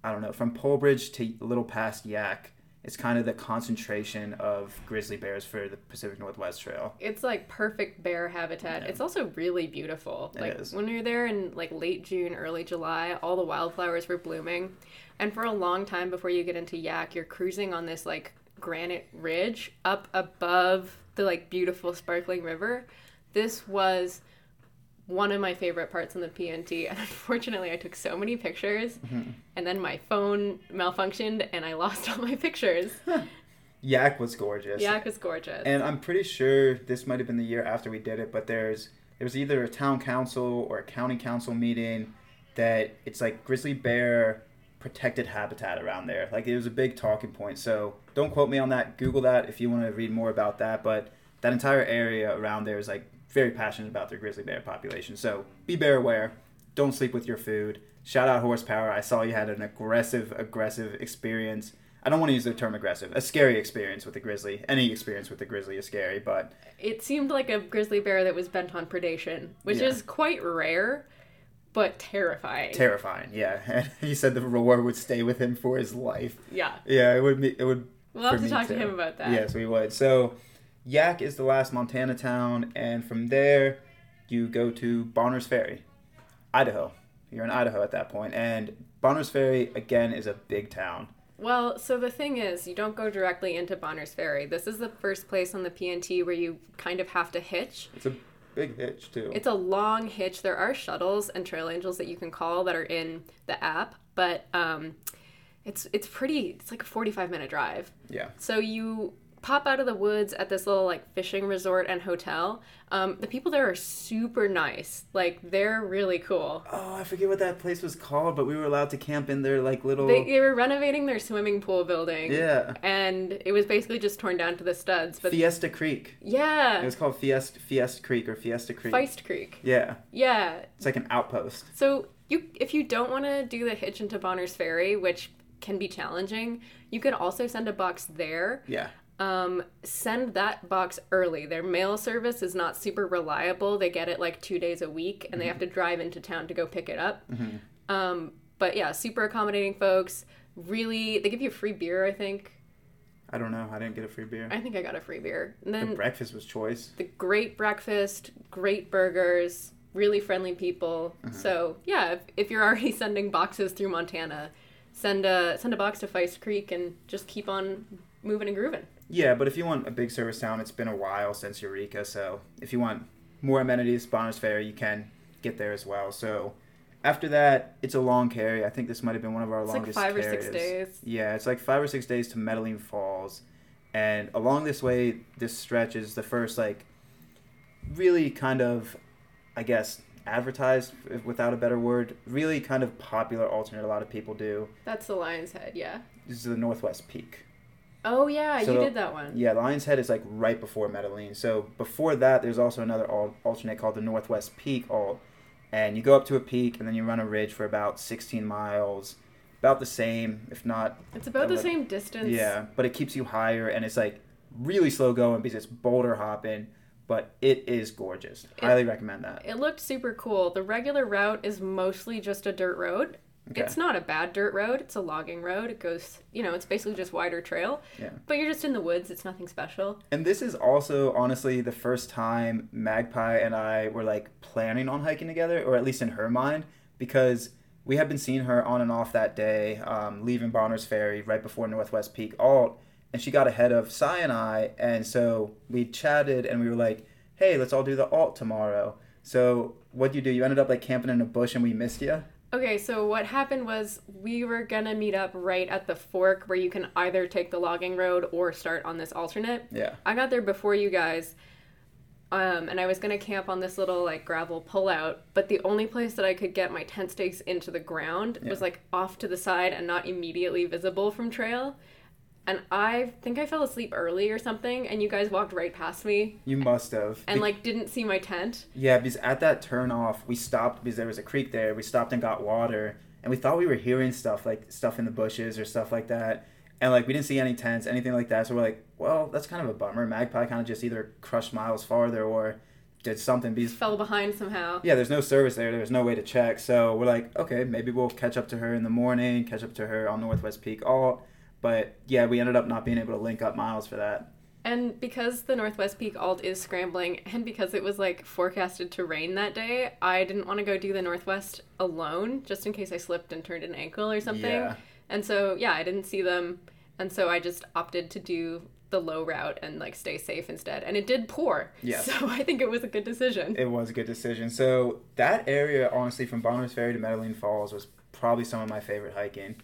I don't know, from Polebridge to a little past Yaak. It's kind of the concentration of grizzly bears for the Pacific Northwest Trail. It's like perfect bear habitat. Yeah. It's also really beautiful. It like is. when we were there in like late June, early July, all the wildflowers were blooming. And for a long time before you get into Yaak, you're cruising on this like granite ridge up above the like beautiful sparkling river. This was one of my favorite parts on the PNT, and unfortunately, I took so many pictures, Mm-hmm. and then my phone malfunctioned, and I lost all my pictures. Yaak was gorgeous. Yaak was gorgeous. And I'm pretty sure this might have been the year after we did it, but there's there was either a town council or a county council meeting that it's like grizzly bear protected habitat around there. Like it was a big talking point. So don't quote me on that. Google that if you want to read more about that. But that entire area around there is like very passionate about their grizzly bear population. So be bear aware. Don't sleep with your food. Shout out horsepower. I saw you had an aggressive, aggressive experience. I don't want to use the term aggressive. A scary experience with the grizzly. Any experience with the grizzly is scary, but it seemed like a grizzly bear that was bent on predation, which Yeah. is quite rare, but terrifying. terrifying. Yeah, and he said the roar would stay with him for his life. yeah. Yeah, it would. Be, it would. We'll have to talk to him about that. Yes, we would. So, Yaak is the last Montana town, and from there, you go to Bonners Ferry, Idaho. You're in Idaho at that point, and Bonners Ferry again is a big town. Well, so the thing is, you don't go directly into Bonners Ferry. This is the first place on the PNT where you kind of have to hitch. It's a big hitch too. It's a long hitch. There are shuttles and trail angels that you can call that are in the app, but um, it's it's pretty. It's like a forty-five minute drive. yeah. So you pop out of the woods at this little like fishing resort and hotel. Um, the people there are super nice. Like they're really cool. Oh, I forget what that place was called, but we were allowed to camp in their like little. They, they were renovating their swimming pool building. yeah. And it was basically just torn down to the studs. But Fiesta Creek. Yeah. It was called Fiesta Fiesta Creek or Fiesta Creek. Feist Creek. Yeah, Yeah. it's like an outpost. So you, if you don't want to do the hitch into Bonners Ferry, which can be challenging, you can also send a box there. Yeah. Um, send that box early. Their mail service is not super reliable. They get it like two days a week, and they have to drive into town to go pick it up. Um, but yeah, super accommodating folks. Really, they give you a free beer. I think. I don't know. I didn't get a free beer. I think I got a free beer. And The then breakfast was choice. the great breakfast, great burgers, really friendly people. So yeah, if, if you're already sending boxes through Montana, send a send a box to Feist Creek and just keep on moving and grooving. Yeah, but if you want a big service town, it's been a while since Eureka. So if you want more amenities, Bonners Ferry, you can get there as well. So after that, it's a long carry. I think this might have been one of our It's like longest five or six days. Yeah, it's like five or six days to Metaline Falls, and along this way, this stretch is the first like really kind of, I guess, advertised without a better word, really kind of popular alternate. A lot of people do. That's the Lion's Head, yeah. This is the Northwest Peak. Oh yeah, So you did that one. Yeah, Lion's Head is like right before Metaline. So before that, there's also another al- alternate called the Northwest Peak alt, and you go up to a peak and then you run a ridge for about 16 miles, about the same, if not It's about the same distance. Yeah, but it keeps you higher and it's like really slow going because it's boulder hopping, but it is gorgeous. It- Highly recommend that. It looked super cool. The regular route is mostly just a dirt road. Okay. It's not a bad dirt road. It's a logging road. It goes, you know, it's basically just wider trail. Yeah. But you're just in the woods. It's nothing special. And this is also honestly the first time Magpie and I were like planning on hiking together, or at least in her mind, because we had been seeing her on and off that day, um, leaving Bonners Ferry right before Northwest Peak Alt, and she got ahead of Cy and I, and so we chatted and we were like, "Hey, let's all do the Alt tomorrow." So what'd you do? You ended up like camping in a bush and we missed you. Okay, so what happened was we were gonna meet up right at the fork where you can either take the logging road or start on this alternate. Yeah. I got there before you guys, um, and I was gonna camp on this little like gravel pullout, but the only place that I could get my tent stakes into the ground was like off to the side and not immediately visible from trail. And I think I fell asleep early or something, and you guys walked right past me You must have. and like didn't see my tent. Yeah, because at that turn off, we stopped because there was a creek there. We stopped and got water, and we thought we were hearing stuff like stuff in the bushes or stuff like that. And like we didn't see any tents, anything like that. So we're like, well, that's kind of a bummer. Magpie kind of just either crushed miles farther or did something. Because Fell behind somehow. yeah, there's no service there. There's no way to check. So we're like, okay, maybe we'll catch up to her in the morning, catch up to her on Northwest Peak Alt. But yeah, we ended up not being able to link up miles for that. And because the Northwest Peak alt is scrambling, and because it was like forecasted to rain that day, I didn't want to go do the Northwest alone, just in case I slipped and turned an ankle or something. Yeah. And so, yeah, I didn't see them. And so I just opted to do the low route and like stay safe instead. And it did pour. Yes. So I think it was a good decision. It was a good decision. So that area, honestly, from Bonners Ferry to Metaline Falls was probably some of my favorite hiking.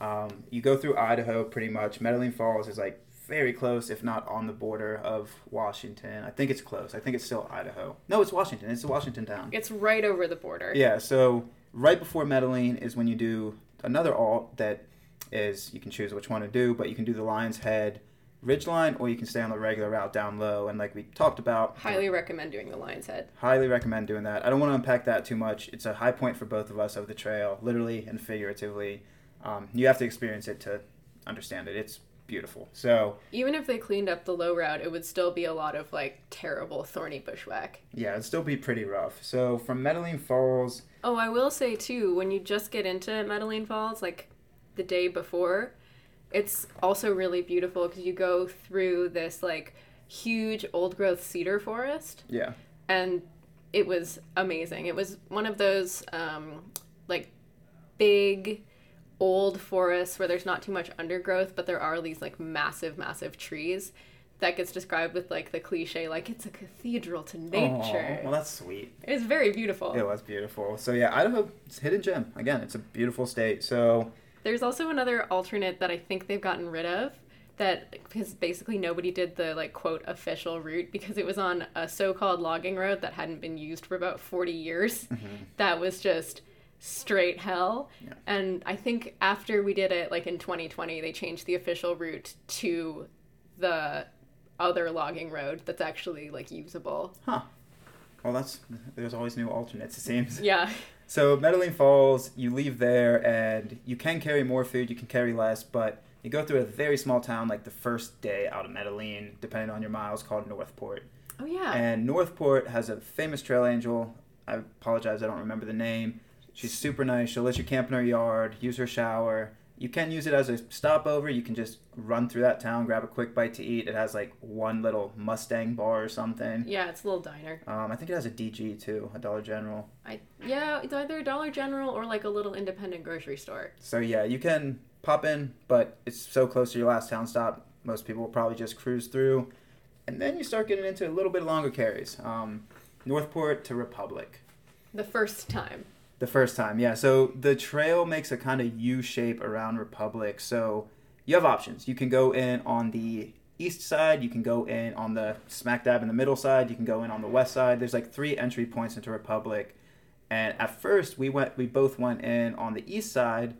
Um, you go through Idaho pretty much. Metaline Falls is like very close, if not on the border of Washington. I think it's close. I think it's still Idaho. No, it's Washington. It's a Washington town. It's right over the border. Yeah, so right before Metaline is when you do another alt that is you can choose which one to do, but you can do the Lion's Head Ridgeline or you can stay on the regular route down low. And like we talked about, Highly recommend doing the Lion's Head. highly recommend doing that. I don't want to unpack that too much. It's a high point for both of us of the trail, literally and figuratively. Um, you have to experience it to understand it. It's beautiful. So Even if they cleaned up the low route, it would still be a lot of like terrible thorny bushwhack. yeah, it'd still be pretty rough. So from Metaline Falls, Oh, I will say too, when you just get into Metaline Falls, like the day before, it's also really beautiful because you go through this like huge old growth cedar forest, yeah, and it was amazing. It was one of those um, like big old forests where there's not too much undergrowth, but there are these like massive, massive trees. That gets described with like the cliche, like it's a cathedral to nature. Aw, well, that's sweet. It's very beautiful. It was beautiful. So yeah, Idaho, it's hidden gem. Again, it's a beautiful state. So There's also another alternate that I think they've gotten rid of that because basically nobody did the like quote official route because it was on a so-called logging road that hadn't been used for about 40 years. Mm-hmm. That was just straight hell. Yeah. And I think after we did it like in 2020 they changed the official route to the other logging road that's actually like usable. huh. Well, that's there's always new alternates. It seems. Yeah. So Metaline Falls, you leave there, and you can carry more food. You can carry less, but you go through a very small town like the first day out of Metaline, depending on your miles, called Northport. Oh yeah. And Northport has a famous trail angel. I apologize, I don't remember the name. She's super nice. She'll let you camp in her yard, use her shower. You can use it as a stopover. You can just run through that town, grab a quick bite to eat. It has like one little Mustang bar or something. yeah, it's a little diner. Um, I think it has a DG too, a Dollar General. I yeah, it's either a Dollar General or like a little independent grocery store. So yeah, you can pop in, but it's so close to your last town stop. Most people will probably just cruise through, and then you start getting into a little bit longer carries. Um, Northport to Republic. The first time. The first time, yeah. So the trail makes a kind of U shape around Republic. So you have options. You can go in on the east side, you can go in on the smack dab in the middle side, you can go in on the west side. There's like three entry points into Republic. And at first we went we both went in on the east side,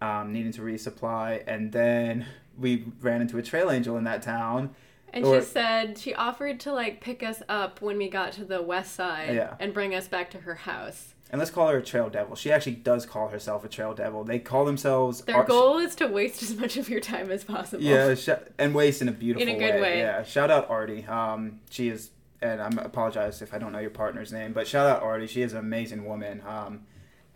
um, needing to resupply, and then we ran into a trail angel in that town. And Or- she said she offered to like pick us up when we got to the west side Yeah. and bring us back to her house. And let's call her a trail devil. She actually does call herself a trail devil. They call themselves Their goal is to waste as much of your time as possible. Yeah, sh- and waste in a beautiful In a good way. Yeah, shout out Artie. Um, she is, and I'm apologize if I don't know your partner's name, but shout out Artie. She is an amazing woman. Um,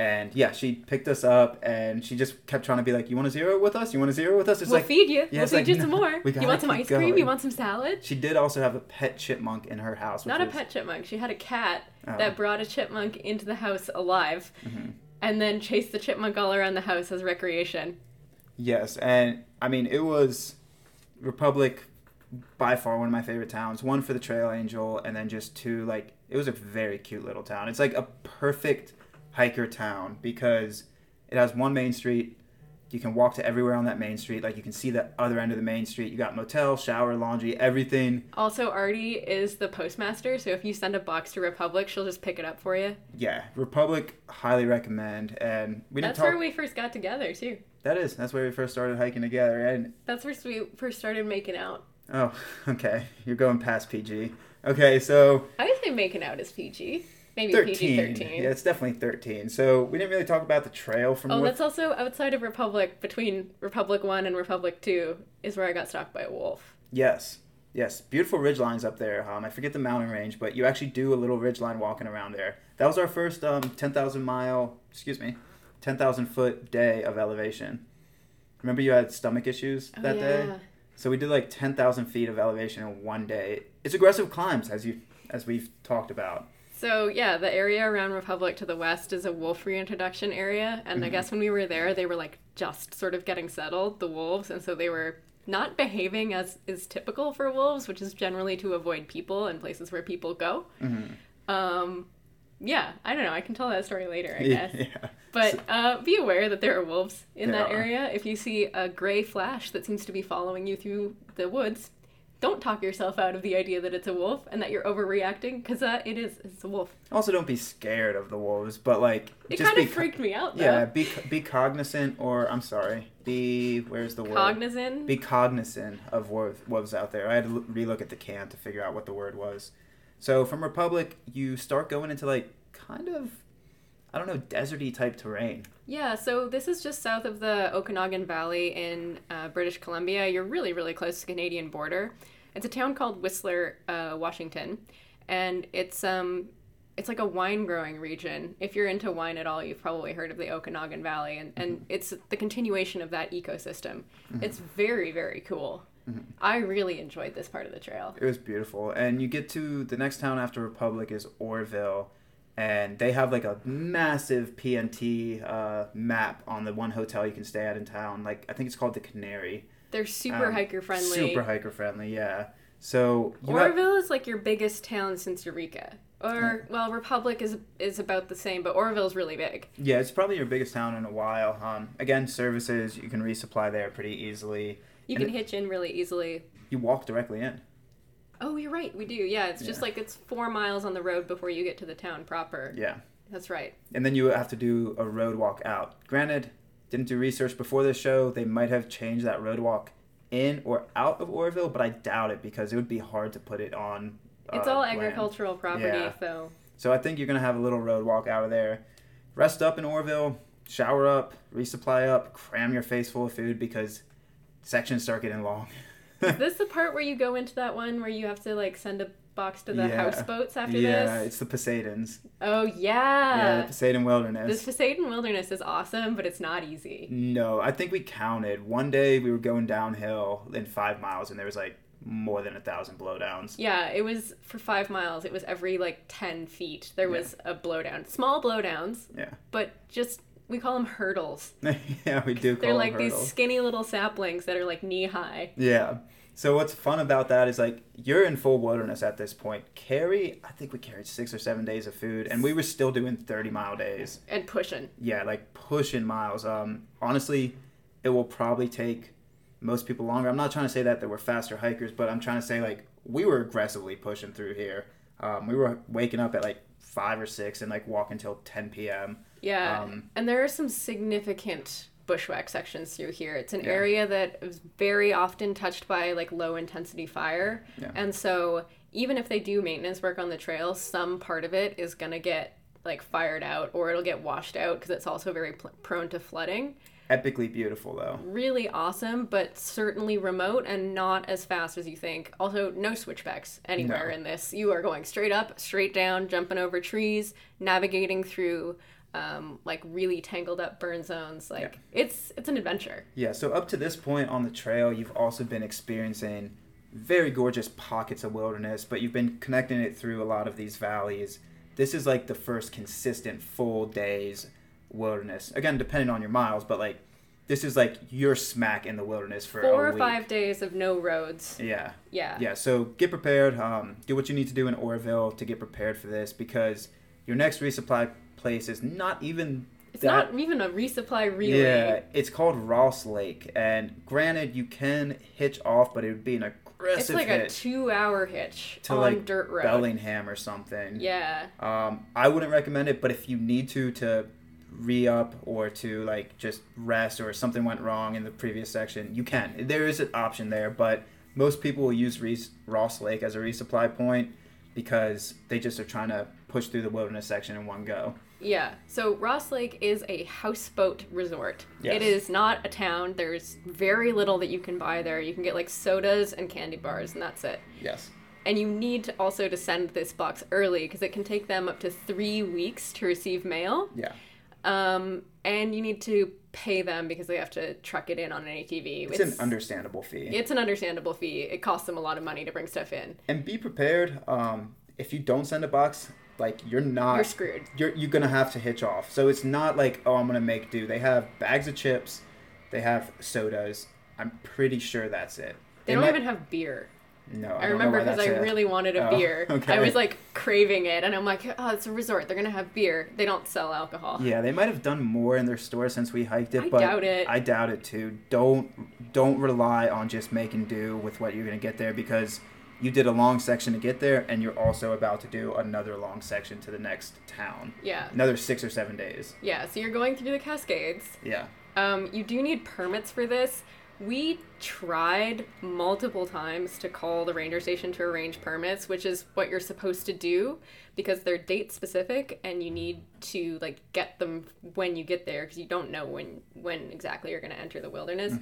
and yeah, she picked us up, and she just kept trying to be like, "You want to zero with us? You want to zero with us?" It's we'll like feed you. we'll feed like, you no, some more. You want some ice cream? going. You want some salad? she did also have a pet chipmunk in her house. Which Not a was- pet chipmunk. She had a cat Oh. that brought a chipmunk into the house alive Mhm. and then chased the chipmunk all around the house as recreation. Yes, and I mean it was Republic by far one of my favorite towns. One for the Trail Angel, and then just two like it was a very cute little town. It's like a perfect hiker town because it has one main street. You can walk to everywhere on that main street. Like you can see the other end of the main street. You got motel, shower, laundry, everything. Also, Artie is the postmaster, so if you send a box to Republic, she'll just pick it up for you. Yeah, Republic highly recommend. And we didn't That's talk. where we first got together, too. that is that's where we first started hiking together. And That's where we first started making out. oh, okay, you're going past PG. Okay, so I would say making out is PG. Maybe 13. PG 13. Yeah, it's definitely 13. So we didn't really talk about the trail from Oh, North. that's also outside of Republic, between Republic 1 and Republic 2, is where I got stalked by a wolf. Yes, yes, beautiful ridge lines up there. Um, I forget the mountain range, but you actually do a little ridge line walking around there. That was our first um, 10,000 mile, excuse me, 10,000 foot day of elevation. Remember you had stomach issues Oh, that day? So we did like 10,000 feet of elevation in one day. It's aggressive climbs, as you as we've talked about. So, yeah, the area around Republic to the west is a wolf reintroduction area. And I Mm-hmm. guess when we were there, they were like just sort of getting settled, the wolves. And so they were not behaving as is typical for wolves, which is generally to avoid people and places where people go. Mm-hmm. Um, yeah, I don't know. I can tell that story later, I guess. yeah. But uh, be aware that there are wolves in There that are. area. If you see a gray flash that seems to be following you through the woods, don't talk yourself out of the idea that it's a wolf and that you're overreacting because uh, it is. It's a wolf. Also, don't be scared of the wolves, but like It kind of freaked me out though. Yeah, be be cognizant, or I'm sorry, be where's the word? Cognizant. Be cognizant of wolves, wolves out there. I had to relook at the can to figure out what the word was. So from Republic, you start going into like kind of, I don't know, deserty type terrain. Yeah, so this is just south of the Okanagan Valley in uh, British Columbia. You're really, really close to the Canadian border. It's a town called Whistler, uh, Washington, and it's um, it's like a wine growing region. If you're into wine at all, you've probably heard of the Okanagan Valley, and, and it's the continuation of that ecosystem. It's very, very cool. I really enjoyed this part of the trail. It was beautiful, and you get to the next town after Republic is Oroville, and they have like a massive PNT uh, map on the one hotel you can stay at in town. Like I think it's called the Canary. They're super Um, hiker friendly. Super hiker friendly, yeah. So Oroville is like your biggest town since Eureka. Or well, Republic is is about the same, but Oroville's really big. yeah, it's probably your biggest town in a while. Um, again, services you can resupply there pretty easily. You And can hitch in really easily. You walk directly in. Oh, you're right. We do. Yeah, it's just Yeah. like it's four miles on the road before you get to the town proper. Yeah, That's right. and then you have to do a road walk out. Granted, didn't do research before this show. They might have changed that road walk in or out of Oroville, but I doubt it because it would be hard to put it on. It's uh, all land. agricultural property, Yeah. though. So I think you're gonna have a little road walk out of there. Rest up in Oroville, shower up, resupply up, cram your face full of food because sections start getting long. Is this the part where you go into that one where you have to like send a box to the Yeah. houseboats after yeah, this? Yeah, it's the Pasaytens. Oh yeah, yeah. the Pasayten Wilderness. this Pasayten Wilderness is awesome, but it's not easy. No, I think we counted. One day we were going downhill in five miles, and there was like more than a thousand blowdowns. Yeah, it was for five miles. It was every like ten feet. There was a blowdown, small blowdowns, Yeah, but just we call them hurdles. yeah, we do. Call them. They're like these skinny little saplings that are like knee high. Yeah. So what's fun about that is like you're in full wilderness at this point. Carry, I think we carried six or seven days of food, and we were still doing thirty mile days. and pushing. Yeah, like pushing miles. Um, honestly, it will probably take most people longer. I'm not trying to say that there were faster hikers, but I'm trying to say like we were aggressively pushing through here. Um, we were waking up at like five or six and like walking till 10 p.m. Yeah, Um, and there are some significant bushwhack sections through here. It's an Yeah. area that is very often touched by like low intensity fire, Yeah. and so even if they do maintenance work on the trail, some part of it is gonna get like fired out or it'll get washed out because it's also very pl- prone to flooding. Epically beautiful though. really awesome, but certainly remote and not as fast as you think. Also, no switchbacks anywhere No. in this. You are going straight up, straight down, jumping over trees, navigating through um, like really tangled up burn zones. Like it's it's an adventure. Yeah, so up to this point on the trail, you've also been experiencing very gorgeous pockets of wilderness, but you've been connecting it through a lot of these valleys. This is like the first consistent full days wilderness. Again, depending on your miles, but like this is like you're smack in the wilderness for Four or week. five days of no roads. Yeah. Yeah. Yeah, so get prepared. Um, do what you need to do in Oroville to get prepared for this because your next resupply place is not even It's that not even a resupply really. yeah, it's called Ross Lake, and granted, you can hitch off, but it would be an aggressive It's like a two hour hitch to on like dirt road. Bellingham or something. Yeah. Um, I wouldn't recommend it, but if you need to to re up or to like just rest or something went wrong in the previous section, you can. There is an option there, but most people will use Reese, Ross Lake as a resupply point because they just are trying to push through the wilderness section in one go. Yeah. So Ross Lake is a houseboat resort. Yes. It is not a town. There's very little that you can buy there. You can get like sodas and candy bars, and that's it. Yes. And you need to also to send this box early because it can take them up to three weeks to receive mail. Yeah. Um, and you need to pay them because they have to truck it in on an ATV. It's, an understandable fee. it's an understandable fee. It costs them a lot of money to bring stuff in. and be prepared. Um, if you don't send a box, like you're not You're screwed. You're you're gonna have to hitch off. So it's not like oh I'm gonna make do. They have bags of chips, they have sodas. I'm pretty sure that's it. They, don't might- even have beer. No, I, don't remember because I it. really wanted a Oh, beer. okay. I was like craving it, and I'm like, oh, it's a resort. They're gonna have beer. They don't sell alcohol. Yeah, they might have done more in their store since we hiked it, I but doubt it. I doubt it too. Don't don't rely on just making do with what you're gonna get there because you did a long section to get there, and you're also about to do another long section to the next town. Yeah. Another six or seven days. Yeah. So you're going through the Cascades. Yeah. Um, you do need permits for this. We tried multiple times to call the ranger station to arrange permits, which is what you're supposed to do because they're date specific and you need to like get them when you get there because you don't know when when exactly you're going to enter the wilderness.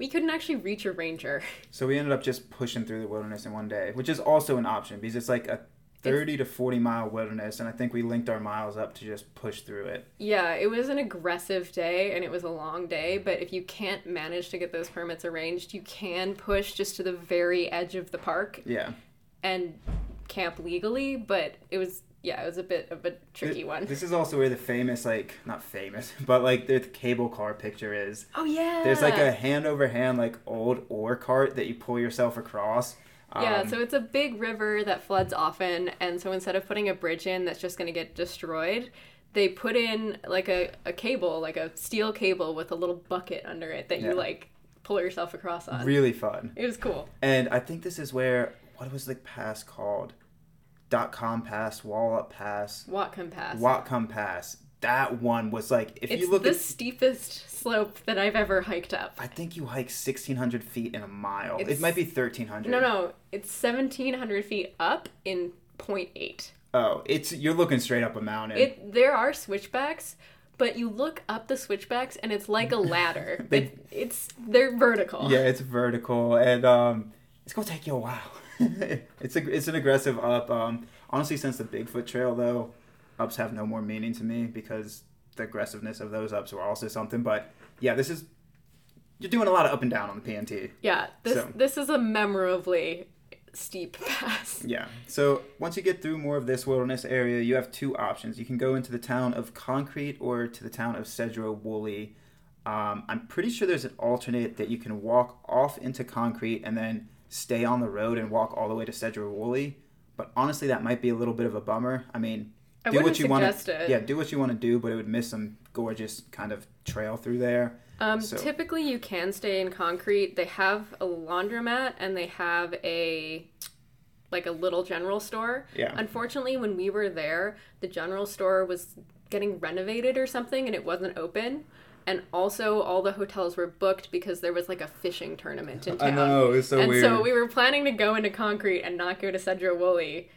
We couldn't actually reach a ranger. So we ended up just pushing through the wilderness in one day, which is also an option because it's like a 30 to 40 mile wilderness, and I think we linked our miles up to just push through it. Yeah, it was an aggressive day and it was a long day, but if you can't manage to get those permits arranged, you can push just to the very edge of the park Yeah. and camp legally, but it was yeah, it was a bit of a tricky Th- one. This is also where the famous, like, not famous, but like the cable car picture is. Oh yeah. There's like a hand over hand, like old ore cart that you pull yourself across. Yeah, Um, so it's a big river that floods often, and so instead of putting a bridge in that's just going to get destroyed, they put in like a, a cable, like a steel cable with a little bucket under it that Yeah. you like pull yourself across on. really fun. It was cool. And I think this is where, what was the pass called? Dot com pass, Wallop pass, Whatcom Pass. Whatcom pass. That one was like, if it's you look the at steepest slope that I've ever hiked up. I think you hike 1,600 feet in a mile. It's- it might be 1,300. No, no, it's 1,700 feet up in 0.8. Oh, it's you're looking straight up a mountain. It there are switchbacks, but you look up the switchbacks and it's like a ladder. They- It- it's they're vertical. yeah, it's vertical, and um, it's gonna take you a while. it's a it's an aggressive up. Um, honestly, since the Bigfoot Trail though, ups have no more meaning to me because the aggressiveness of those ups were also something. But yeah, this is you're doing a lot of up and down on the PNT. Yeah, this So- this is a memorably steep pass. Yeah. So once you get through more of this wilderness area, you have two options. You can go into the town of Concrete or to the town of Sedro-Woolley. Um, I'm pretty sure there's an alternate that you can walk off into Concrete and then stay on the road and walk all the way to Sedro-Woolley. But honestly, that might be a little bit of a bummer. I mean, I do what you want to. Yeah, do what you want to do, but it would miss some gorgeous kind of trail through there. Um, So- Typically, you can stay in concrete. They have a laundromat and they have a like a little general store. Yeah. Unfortunately, when we were there, the general store was getting renovated or something, and it wasn't open. And also, all the hotels were booked because there was like a fishing tournament in town. I know, it's so weird. and so we were planning to go into concrete and not go to Sedro-Woolley,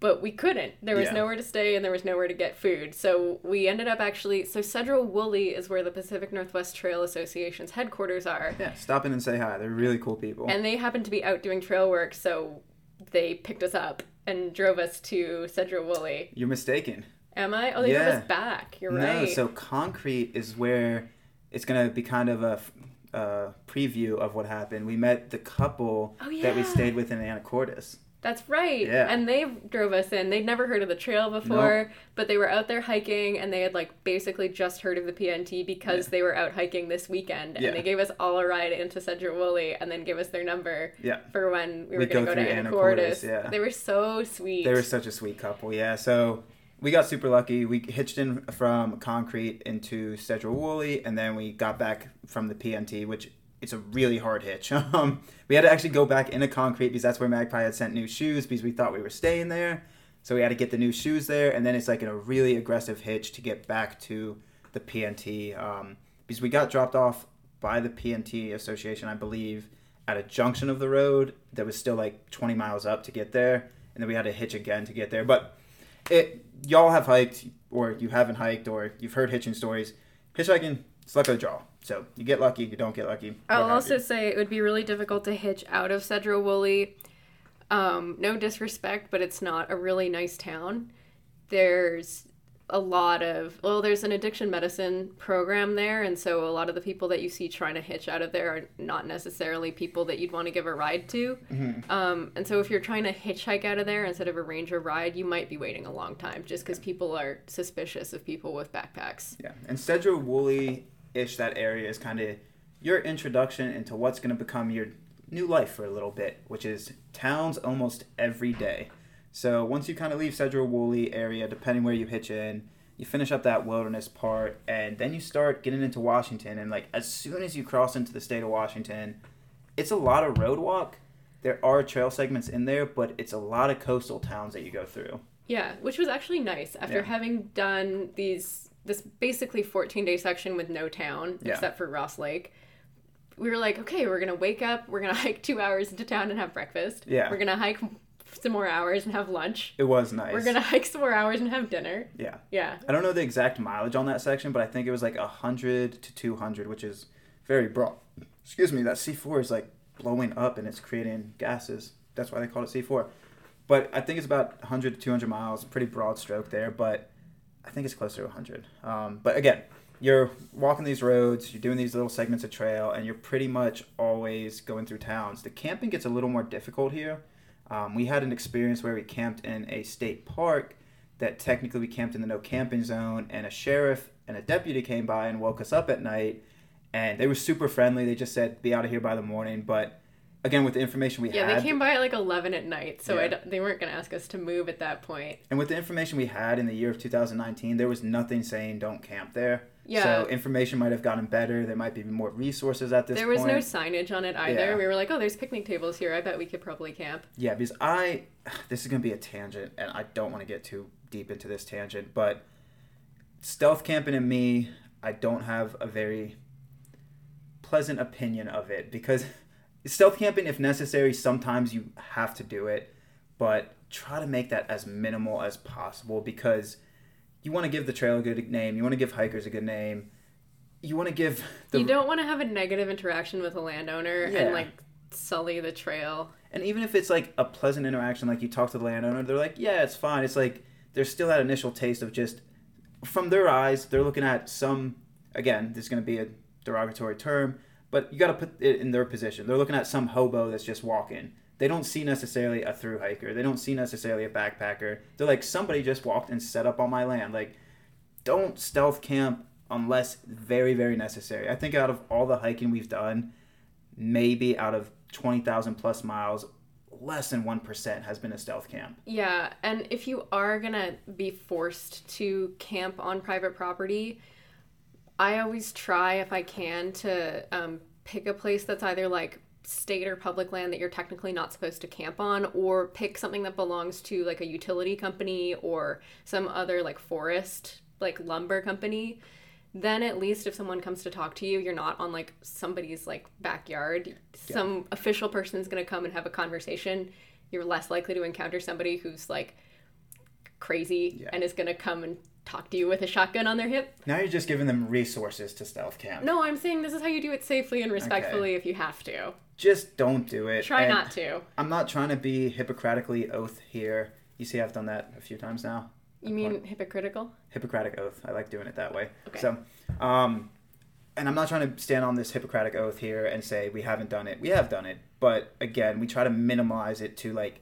but we couldn't. There was Yeah. nowhere to stay and there was nowhere to get food. So we ended up actually. So Sedro-Woolley is where the Pacific Northwest Trail Association's headquarters are, yeah, stop in and say hi. They're really cool people. and they happened to be out doing trail work, so they picked us up and drove us to Sedro-Woolley. You're mistaken. Am I? Oh, they drove Yeah. us back. You're no, right. No, so concrete is where it's gonna be kind of a, preview of what happened. We met the couple Oh, that we stayed with in Anacortes. That's right. Yeah. And they drove us in. They'd never heard of the trail before, but they were out there hiking and they had like basically just heard of the PNT because they were out hiking this weekend. And Yeah. they gave us all a ride into Sedro-Woolley and then gave us their number Yeah, for when we were going go to go to. Anacortes, yeah. They were so sweet. they were such a sweet couple. Yeah, so we got super lucky. We hitched in from concrete into Sedro-Woolley, and then we got back from the PNT, which it's a really hard hitch. Um, we had to actually go back into concrete because that's where Magpie had sent new shoes because we thought we were staying there. So we had to get the new shoes there, and then it's like a really aggressive hitch to get back to the PNT um, because we got dropped off by the PNT Association, I believe, at a junction of the road that was still like 20 miles up to get there, and then we had to hitch again to get there. But it y'all have hiked or you haven't hiked or you've heard hitching stories. Hitchhiking, it's luck of the draw. So you get lucky, you don't get lucky. I'll also you. say it would be really difficult to hitch out of Sedro-Woolley. Um, no disrespect, but it's not a really nice town. There's a lot of well, there's an addiction medicine program there, and so a lot of the people that you see trying to hitch out of there are not necessarily people that you'd want to give a ride to. Um, and so if you're trying to hitchhike out of there instead of arrange a ride, you might be waiting a long time just because people are suspicious of people with backpacks. Yeah, and Sedro-Woolley ish that area is kind of your introduction into what's going to become your new life for a little bit, which is towns almost every day. So once you kind of leave Sedro-Woolley area, depending where you hitch in, you finish up that wilderness part, and then you start getting into Washington. And like as soon as you cross into the state of Washington, it's a lot of road walk. There are trail segments in there, but it's a lot of coastal towns that you go through. Yeah, which was actually nice after Yeah. having done these this basically 14 day section with no town Yeah. except for Ross Lake. We were like, okay, we're gonna wake up, we're gonna hike two hours into town and have breakfast. Yeah. We're gonna hike some more hours and have lunch. It was nice. We're gonna hike some more hours and have dinner. yeah. Yeah. I don't know the exact mileage on that section, but I think it was like 100 to 200, which is very broad. Excuse me, that C4 is like blowing up and it's creating gases. That's why they call it C4. But I think it's about 100 to 200 miles, pretty broad stroke there, but I think it's closer to 100. Um, but again, you're walking these roads, you're doing these little segments of trail, and you're pretty much always going through towns. The camping gets a little more difficult here. Um, we had an experience where we camped in a state park that technically we camped in the no camping zone, and a sheriff and a deputy came by and woke us up at night, and they were super friendly. They just said, "Be out of here by the morning." But again, with the information we Yeah, had, Yeah, they came by at like 11 at night, so Yeah. d- they weren't gonna ask us to move at that point. and with the information we had in the year of 2019, there was nothing saying don't camp there. Yeah. So information might have gotten better. There might be more resources at this There was point. no signage on it either. Yeah. We were like, oh, there's picnic tables here. I bet we could probably camp. Yeah, because I this is gonna be a tangent, and I don't want to get too deep into this tangent, but stealth camping and me, I don't have a very pleasant opinion of it because stealth camping, if necessary, sometimes you have to do it, but try to make that as minimal as possible because you want to give the trail a good name, you want to give hikers a good name, you want to give the you don't want to have a negative interaction with a landowner Yeah. and like sully the trail. And even if it's like a pleasant interaction, like you talk to the landowner, they're like, yeah, it's fine. It's like there's still that initial taste of just, from their eyes, they're looking at some, again, this is going to be a derogatory term, but you got to put it in their position. They're looking at some hobo that's just walking. They don't see necessarily a through hiker. They don't see necessarily a backpacker. They're like, somebody just walked and set up on my land. Like, don't stealth camp unless very, very necessary. I think out of all the hiking we've done, maybe out of 20,000 plus miles, less than 1% has been a stealth camp. Yeah, and if you are gonna be forced to camp on private property, I always try, if I can, to um, pick a place that's either like state or public land that you're technically not supposed to camp on, or pick something that belongs to like a utility company or some other like forest, like lumber company. Then at least if someone comes to talk to you, you're not on like somebody's like backyard. Some official person's gonna come and have a conversation. You're less likely to encounter somebody who's like crazy Yeah. and is gonna come and talk to you with a shotgun on their hip. Now you're just giving them resources to stealth camp. No, I'm saying this is how you do it safely and respectfully if you have to. Just don't do it. Try And not to. I'm not trying to be Hippocratically oath here. You see, I've done that a few times now. You mean hypocritical? Hippocratic oath. I like doing it that way. Okay. So, um, and I'm not trying to stand on this Hippocratic oath here and say we haven't done it. We have done it, but again, we try to minimize it to like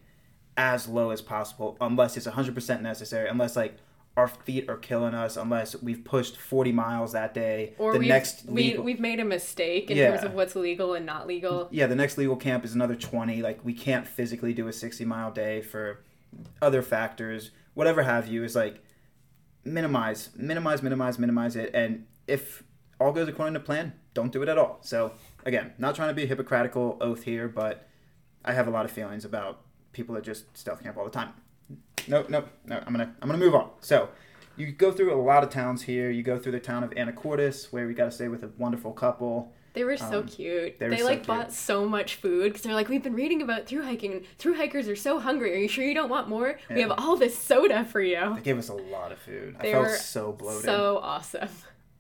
as low as possible, unless it's 100% necessary. Unless like our feet are killing us, unless we've pushed 40 miles that day. Or the we've, next we, legal, we've made a mistake in Yeah. terms of what's legal and not legal. yeah, the next legal camp is another 20. Like we can't physically do a 60 mile day for other factors, whatever have you. Is like minimize, minimize, minimize, minimize it, and if all goes according to plan, don't do it at all. So again, not trying to be a hypocritical oath here, but I have a lot of feelings about people that just stealth camp all the time. Nope, nope, no. I'm gonna I'm gonna move on. So you go through a lot of towns here. You go through the town of Anacortes, where we got to stay with a wonderful couple. They were so Um, cute. they They, so like cute. bought so much food because they're like, we've been reading about through hiking. and Through hikers are so hungry. Are you sure you don't want more? We have all this soda for you. They gave us a lot of food. I felt so bloated. So awesome.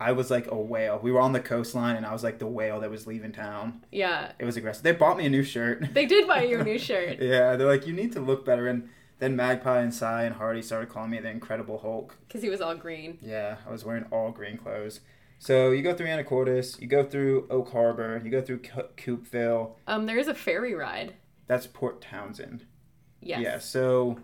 I was like a whale. We were on the coastline, and I was like the whale that was leaving town. Yeah, It was aggressive. They bought me a new shirt. they did buy you a new shirt. yeah, they're like, you need to look better. And then Magpie and Cy and Hardy started calling me the Incredible Hulk. because he was all green. Yeah, I was wearing all green clothes. So you go through Anacortes, you go through Oak Harbor, you go through Co- Coupeville. Um, there is a ferry ride. That's Port Townsend. Yes. Yeah, so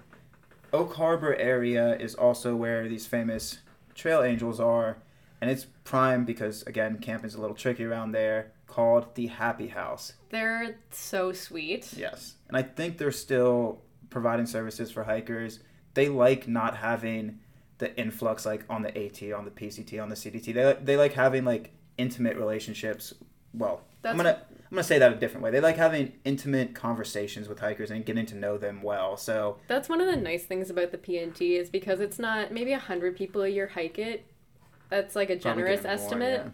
Oak Harbor area is also where these famous trail angels are, and it's prime because again, camping's a little tricky around there. Called the Happy House. They're so sweet. Yes, and I think they're still providing services for hikers. They like not having the influx like on the AT, on the PCT, on the CDT. They they like having like intimate relationships. Well, I'm gonna I'm gonna say that a different way. They like having intimate conversations with hikers and getting to know them well. So That's one of the nice things about the PNT is because it's not maybe a hundred people a year hike it. That's like a generous more, estimate. yeah.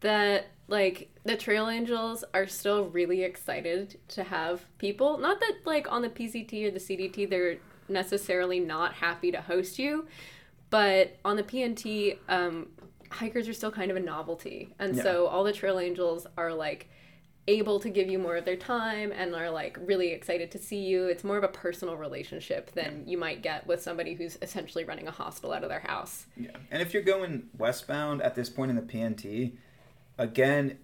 That like the Trail Angels are still really excited to have people. Not that like on the PCT or the CDT they're necessarily not happy to host you, but on the PNT, um, hikers are still kind of a novelty, and Yeah. so all the Trail Angels are like able to give you more of their time and are like really excited to see you. It's more of a personal relationship than you might get with somebody who's essentially running a hostel out of their house. Yeah. And if you're going westbound at this point in the PNT, again,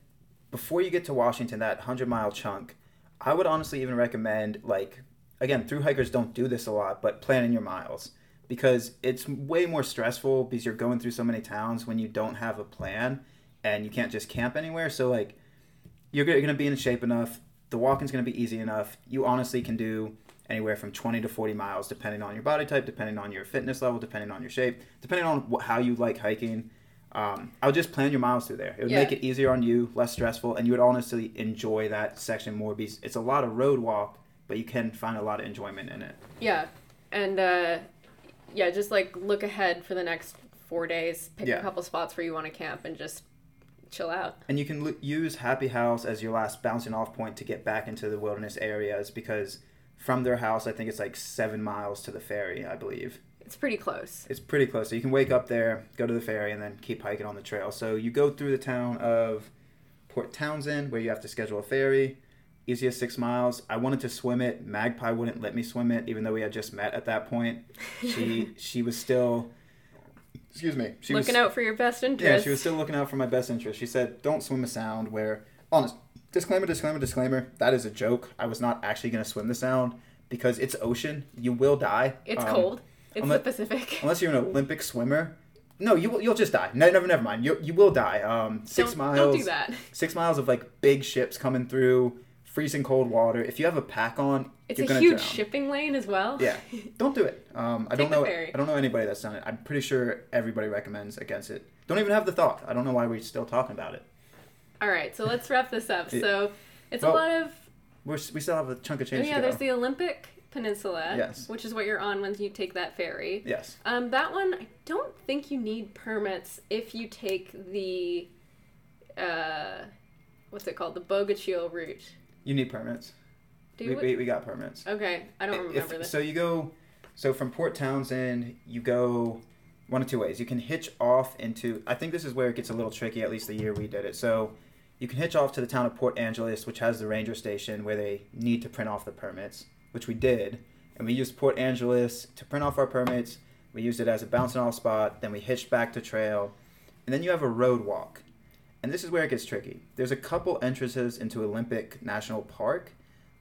before you get to Washington, that 100 mile chunk, I would honestly even recommend, like, again, through hikers don't do this a lot, but planning your miles because it's way more stressful because you're going through so many towns when you don't have a plan and you can't just camp anywhere. So, like, you're going to be in shape enough. The walking's going to be easy enough. You honestly can do anywhere from 20 to 40 miles depending on your body type depending on your fitness level depending on your shape depending on how you like hiking um, i would just plan your miles through there it would Yeah. make it easier on you less stressful and you would honestly enjoy that section more because it's a lot of road walk but you can find a lot of enjoyment in it Yeah. And uh yeah, just like look ahead for the next 4 days, pick Yeah. a couple spots where you want to camp and just chill out. and you can l- use happy house as your last bouncing off point to get back into the wilderness areas because from their house i think it's like seven miles to the ferry i believe It's pretty close. It's pretty close. So you can wake up there, go to the ferry, and then keep hiking on the trail. So you go through the town of Port Townsend, where you have to schedule a ferry. Easiest six miles. I wanted to swim it. Magpie wouldn't let me swim it, even though we had just met at that point. She she was still, excuse me. She Looking was, out for your best interest. Yeah, she was still looking out for my best interest. She said, "Don't swim a sound where honest disclaimer, disclaimer, disclaimer. That is a joke. I was not actually going to swim the sound because it's ocean. You will die. It's Um, cold. It's unless- the Pacific. unless you're an Olympic swimmer. No, you will, you'll just die. No, never, never mind. You you will die. Um, 6 don't, miles. Don't do that. Six miles of like big ships coming through, freezing cold water. If you have a pack on, It's you're a huge drown. shipping lane as well. Yeah, don't do it. Um, I don't know. I don't know anybody that's done it. I'm pretty sure everybody recommends against it. Don't even have the thought. I don't know why we're still talking about it. All right, so let's wrap this up. Yeah. So it's Well, a lot of We're we still have a chunk of oh, change yeah. to go. There's the Olympic Peninsula, Yes. which is what you're on when you take that ferry. yes. Um, that one, I don't think you need permits if you take the, uh, what's it called, the Bogachiel route. You need permits. Do We, we, we got permits. okay, I don't If- remember this. So you go, so from Port Townsend, you go one of two ways. You can hitch off into. I think this is where it gets a little tricky. At least the year we did it. So you can hitch off to the town of Port Angeles, which has the ranger station where they need to print off the permits, which we did, and we used Port Angeles to print off our permits. We used it as a bouncing off spot. Then we hitched back to trail, and then you have a road walk. And this is where it gets tricky. There's a couple entrances into Olympic National Park,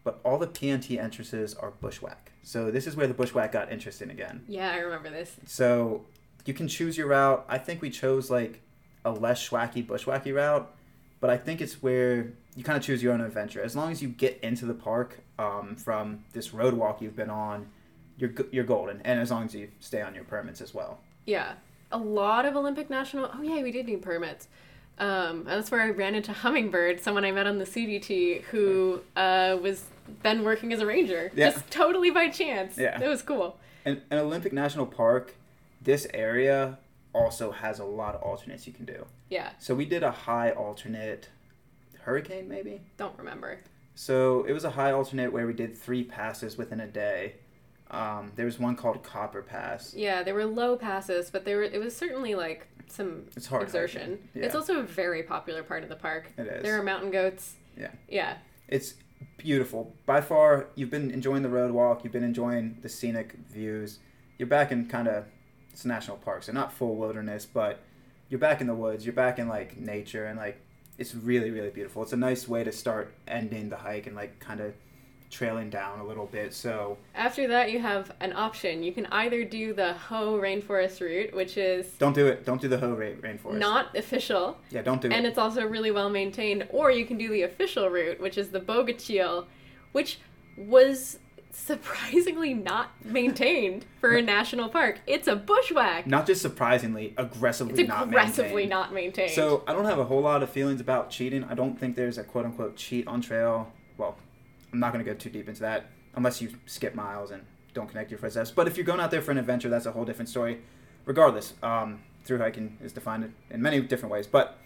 but all the PNT entrances are bushwhack. So this is where the bushwhack got interesting again. yeah, I remember this. So you can choose your route. I think we chose like a less schwacky bushwhacky route, but I think it's where you kind of choose your own adventure. As long as you get into the park um, from this road walk you've been on, you're you're golden. And as long as you stay on your permits as well. Yeah, a lot of Olympic national. Oh yeah, we did need permits. Um, that's where I ran into Hummingbird, someone I met on the CDT who uh, was then working as a ranger, Yeah. just totally by chance. Yeah. it was cool. And, and Olympic National Park, this area also has a lot of alternates you can do. Yeah, So we did a high alternate Hurricane, maybe. Don't remember. So it was a high alternate where we did three passes within a day. Um, there was one called Copper Pass. Yeah, they were low passes, but there were. It was certainly like some It's hard exertion. hiking. It's also a very popular part of the park. It is. There are mountain goats. Yeah. Yeah. It's beautiful. By far, you've been enjoying the road walk. You've been enjoying the scenic views. You're back in kind of it's a national park, so not full wilderness, but you're back in the woods. You're back in like nature, and like it's really really beautiful. It's a nice way to start ending the hike and like kind of trailing down a little bit. So After that, you have an option. You can either do the Hoh Rainforest route, which is don't do it. Don't do the Hoh Ra- Rainforest. not official, Yeah, don't do and it. And it's also really well maintained. Or you can do the official route, which is the Bogachiel, which was surprisingly not maintained for a national park. It's a bushwhack. Not just surprisingly, aggressively It's not aggressively maintained. not maintained. So I don't have a Hoh lot of feelings about cheating. I don't think there's a quote unquote cheat on trail. Well, I'm not going to go too deep into that unless you skip miles and don't connect your footsteps. But if you're going out there for an adventure, that's a whole different story. Regardless, um, through hiking is defined in many different ways. But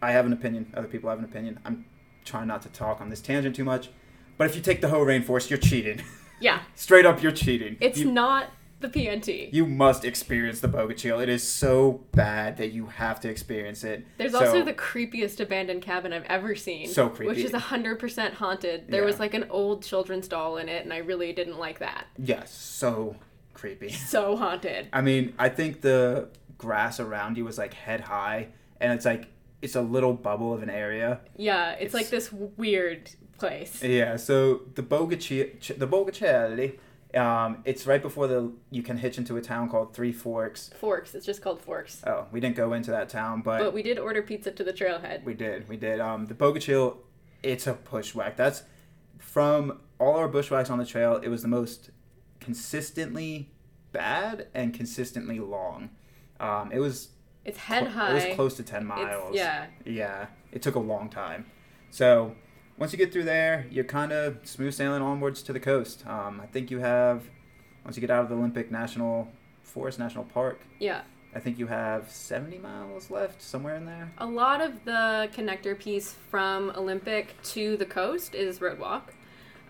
I have an opinion. Other people have an opinion. I'm trying not to talk on this tangent too much. But if you take the whole rainforest, you're cheating. yeah, Straight up, you're cheating. it's You- not the PNT. you must experience the Bogachiel. It is so bad that you have to experience it. There's So- also the creepiest abandoned cabin I've ever seen. So creepy. Which is 100% haunted. There Yeah. was like an old children's doll in it, and I really didn't like that. yes, so creepy. So haunted. I mean, I think the grass around you was like head high, and it's like it's a little bubble of an area. Yeah, it's, It's- like this weird place. Yeah. So the Bogachi, the Bogacelli, um, it's right before the you can hitch into a town called Three Forks. Forks. It's just called Forks. Oh, we didn't go into that town, but, But we did order pizza to the trailhead. we did. We did. Um, the Bogachiel, it's a bushwhack. That's from all our bushwhacks on the trail. It was the most consistently bad and consistently long. Um, it was It's head cl- high. It was close to 10 It's- miles. yeah. Yeah. It took a long time. So once you get through there, you're kind of smooth sailing onwards to the coast. Um, I think you have, once you get out of the Olympic National Forest National Park, Yeah. I think you have 70 miles left, somewhere in there. A lot of the connector piece from Olympic to the coast is Roadwalk.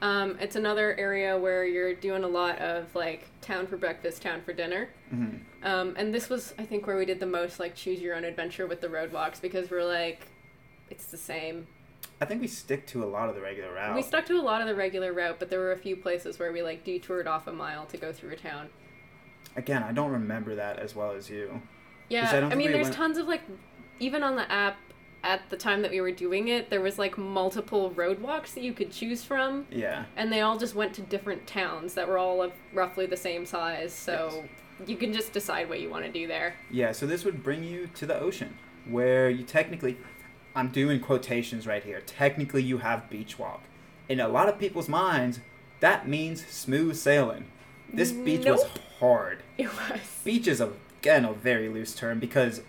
Um, it's another area where you're doing a lot of like town for breakfast, town for dinner. hmm Um, and this was, I think, where we did the most like choose your own adventure with the roadwalks because we're like, it's the same. I think we stick to a lot of the regular route. We stuck to a lot of the regular route, but there were a few places where we like detoured off a mile to go through a town. Again, I don't remember that as well as you. Yeah, I don't I, mean, we there's went- tons of like, even on the app at the time that we were doing it, there was like multiple roadwalks that you could choose from, Yeah. and they all just went to different towns that were all of roughly the same size. So you can just decide what you want to do there. Yeah, so this would bring you to the ocean, where you technically, I'm doing quotations right here, technically you have beach walk. In a lot of people's minds, that means smooth sailing. This beach was hard. It was. Beach is, a, again, a very loose term because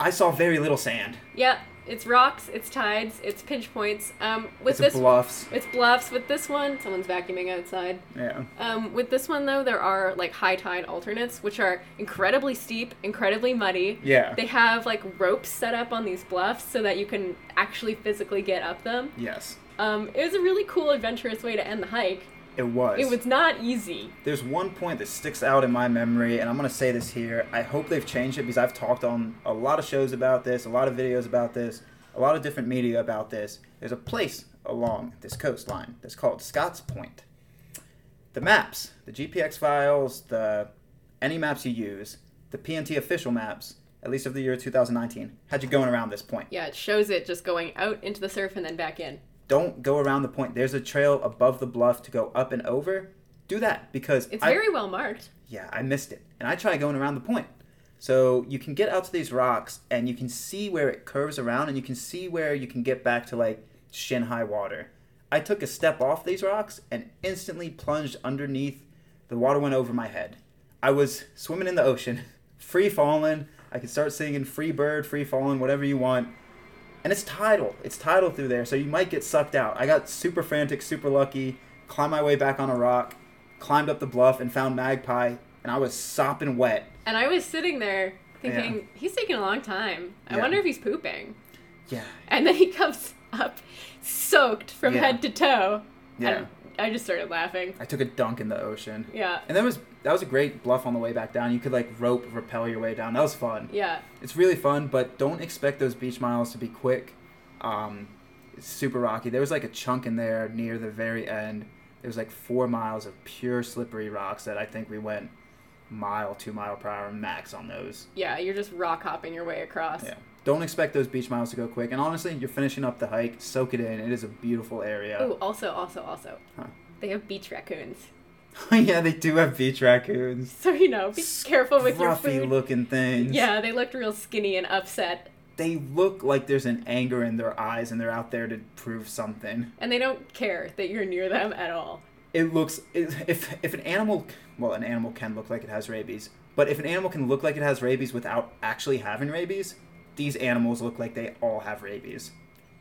I saw very little sand. Yeah, it's rocks, it's tides, it's pinch points. Um, with It's this, bluffs. it's bluffs. With this one, someone's vacuuming outside. Yeah. Um, with this one though, there are like high tide alternates, which are incredibly steep, incredibly muddy. Yeah. They have like ropes set up on these bluffs so that you can actually physically get up them. Yes. Um, it was a really cool, adventurous way to end the hike. It was. It was not easy. There's one point that sticks out in my memory, and I'm going to say this here. I hope they've changed it because I've talked on a lot of shows about this, a lot of videos about this, a lot of different media about this. There's a place along this coastline that's called Scotts Point. The maps, the GPX files, the any maps you use, the PNT official maps, at least of the year 2019, had you going around this point. Yeah, it shows it just going out into the surf and then back in. Don't go around the point. There's a trail above the bluff to go up and over. Do that because It's I- very well marked. yeah, I missed it. And I tried going around the point. So you can get out to these rocks and you can see where it curves around and you can see where you can get back to like shin high water. I took a step off these rocks and instantly plunged underneath. The water went over my head. I was swimming in the ocean, free falling. I could start singing free bird, free falling, whatever you want. And it's tidal. It's tidal through there, so you might get sucked out. I got super frantic, super lucky, climbed my way back on a rock, climbed up the bluff and found Magpie, and I was sopping wet. And I was sitting there thinking, he's taking a long time. I Yeah. wonder if he's pooping. Yeah. And then he comes up, soaked from Yeah. head to toe. Yeah. I just started laughing. I took a dunk in the ocean. Yeah. And that was that was a great bluff on the way back down. You could like rope rappel your way down. That was fun. Yeah. It's really fun, but don't expect those beach miles to be quick. Um, it's super rocky. There was like a chunk in there near the very end. There was like four miles of pure slippery rocks that I think we went mile, two mile per hour max on those. Yeah, you're just rock hopping your way across. Yeah. Don't expect those beach miles to go quick. And honestly, you're finishing up the hike. Soak it in. It is a beautiful area. Oh, also, also, also. Huh. They have beach raccoons. yeah, they do have beach raccoons. So, you know, be careful with your food. looking things. Yeah, they looked real skinny and upset. They look like there's an anger in their eyes and they're out there to prove something. And they don't care that you're near them at all. It looks it, if if an animal well an animal can look like it has rabies, but if an animal can look like it has rabies without actually having rabies, these animals look like they all have rabies.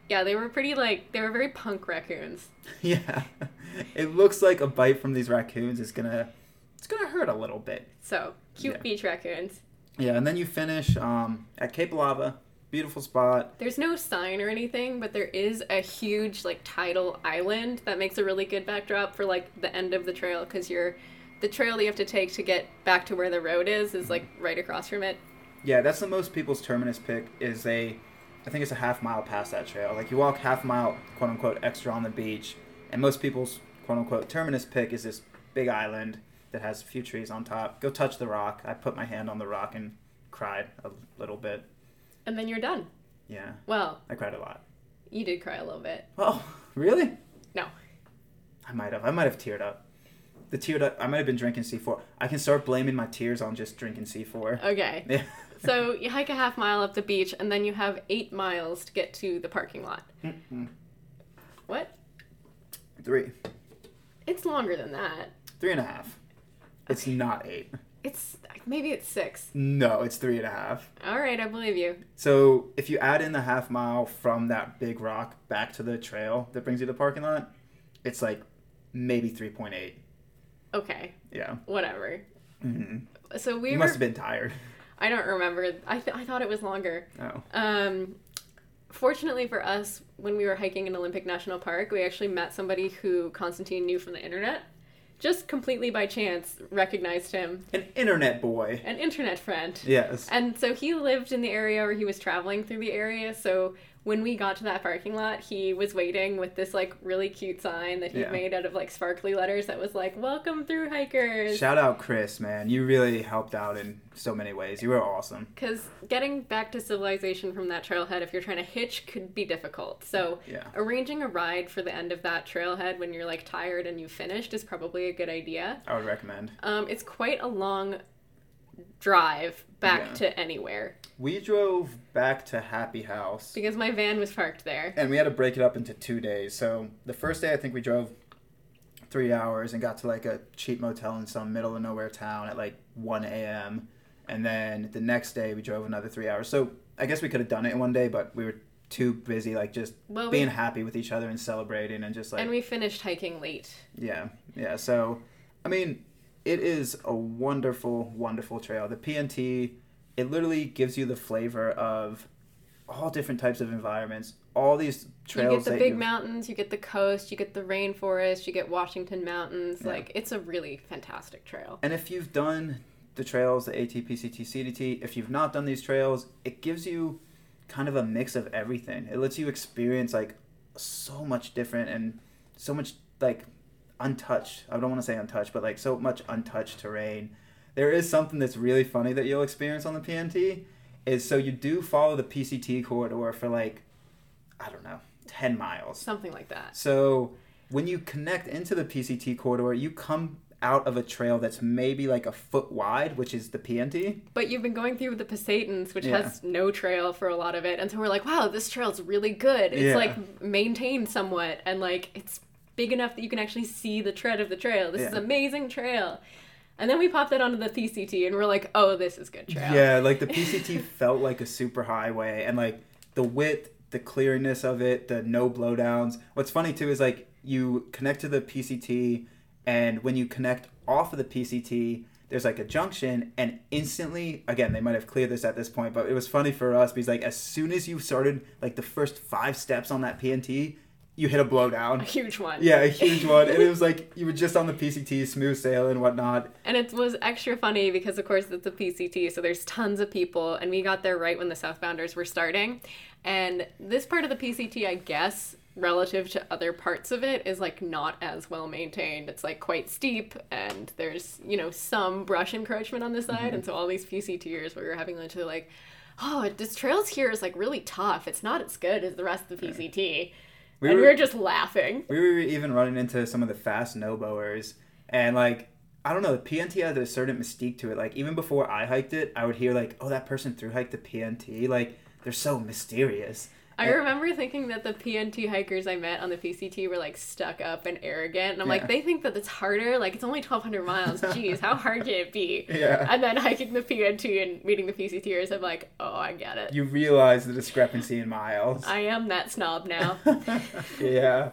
Yeah, they were pretty, like, they were very punk raccoons. Yeah. It looks like a bite from these raccoons is to it's to hurt a little bit. So, cute Yeah. beach raccoons. Yeah, and then you finish um, at Cape Alava, beautiful spot. There's no sign or anything, but there is a huge, like, tidal island that makes a really good backdrop for, like, the end of the trail because you're. The trail that you have to take to get back to where the road is is like right across from it. Yeah, that's the most people's terminus pick is a I think it's a half mile past that trail. Like you walk half a mile, quote unquote, extra on the beach, and most people's quote unquote terminus pick is this big island that has a few trees on top. Go touch the rock. I put my hand on the rock and cried a little bit. And then you're done. Yeah, Well, I cried a lot. you did cry a little bit. Oh, really? No. I might have. I might have teared up. The teared up. I might have been drinking C4. I can start blaming my tears on just drinking C4. Okay. Yeah. So you hike a half mile up the beach, and then you have eight miles to get to the parking lot. Mm-mm. What? Three. It's longer than that. Three and a half. It's not eight. It's maybe it's six. No, it's three and a half. All right, I believe you. So if you add in the half mile from that big rock back to the trail that brings you to the parking lot, it's like maybe 3.8. Okay, Yeah. whatever. hmm So we You were. must have been tired. I don't remember. I th- I thought it was longer. Oh. Um, fortunately for us, when we were hiking in Olympic National Park, we actually met somebody who Constantine knew from the internet. Just completely by chance, recognized him, An internet boy. an internet friend. Yes. And so he lived in the area or he was traveling through the area. So when we got to that parking lot, he was waiting with this like really cute sign that he'd Yeah. made out of like sparkly letters that was like, Welcome through hikers. Shout out Chris, man. You really helped out in so many ways. You were awesome. Because getting back to civilization from that trailhead, if you're trying to hitch, could be difficult. So Yeah. arranging a ride for the end of that trailhead when you're like tired and you've finished is probably a good idea. I would recommend. Um, it's quite a long drive back Yeah. to anywhere We drove back to Happy House. because my van was parked there. and we had to break it up into two days. So the first day, I think we drove three hours and got to like a cheap motel in some middle of nowhere town at like 1 a.m. And then the next day, we drove another three hours. So I guess we could have done it in one day, but we were too busy, like just Well, being we, happy with each other and celebrating and just like and we finished hiking late. yeah, yeah. So, I mean, it is a wonderful, wonderful trail. The PNT, it literally gives you the flavor of all different types of environments. All these trails. you get the big you- mountains, you get the coast, you get the rainforest, you get Washington Mountains. Yeah. Like it's a really fantastic trail. And if you've done the trails, the AT, PCT, CDT, if you've not done these trails, it gives you kind of a mix of everything. It lets you experience like so much different and so much like untouched. I don't want to say untouched, but like so much untouched terrain. There is something that's really funny that you'll experience on the PNT is so you do follow the PCT corridor for like I don't know, 10 miles. Something like that. So when you connect into the PCT corridor, you come out of a trail that's maybe like a foot wide, which is the PNT. But you've been going through the Pasaytens, which Yeah. has no trail for a lot of it, and so we're like, wow, this trail's really good. It's Yeah. like maintained somewhat, and like it's big enough that you can actually see the tread of the trail. This is amazing trail. And then we popped that onto the PCT, and we're like, oh, this is good trail. Yeah, like the PCT felt like a super highway, and like the width, the clearness of it, the no blowdowns. What's funny too is like you connect to the PCT, and when you connect off of the PCT, there's like a junction, and instantly, again, they might have cleared this at this point, but it was funny for us because like as soon as you started like the first five steps on that PNT, you hit a blowdown. A huge one. Yeah, a huge one. And it was like you were just on the PCT, smooth sail and whatnot. And it was extra funny because, of course, it's a PCT, so there's tons of people, and we got there right when the Southbounders were starting. And this part of the PCT, I guess, relative to other parts of it, is like not as well maintained. It's like quite steep, and there's, you know, some brush encroachment on the side. Mm-hmm. And so all these PCTers where you're having to like, oh, this trails here is like really tough. It's not as good as the rest of the PCT. We and were- we were just laughing. We were even running into some of the fast no bowers, and like I don't know, the PNT had a certain mystique to it. Like even before I hiked it, I would hear like, "Oh, that person through hiked the PNT." Like they're so mysterious. I remember thinking that the PNT hikers I met on the PCT were like stuck up and arrogant, and I'm Yeah. like, they think that it's harder. Like it's only 1,200 miles. Jeez, how hard can it be? Yeah. And then hiking the PNT and meeting the PCTers, I'm like, oh, I get it. You realize the discrepancy in miles. I am that snob now. yeah.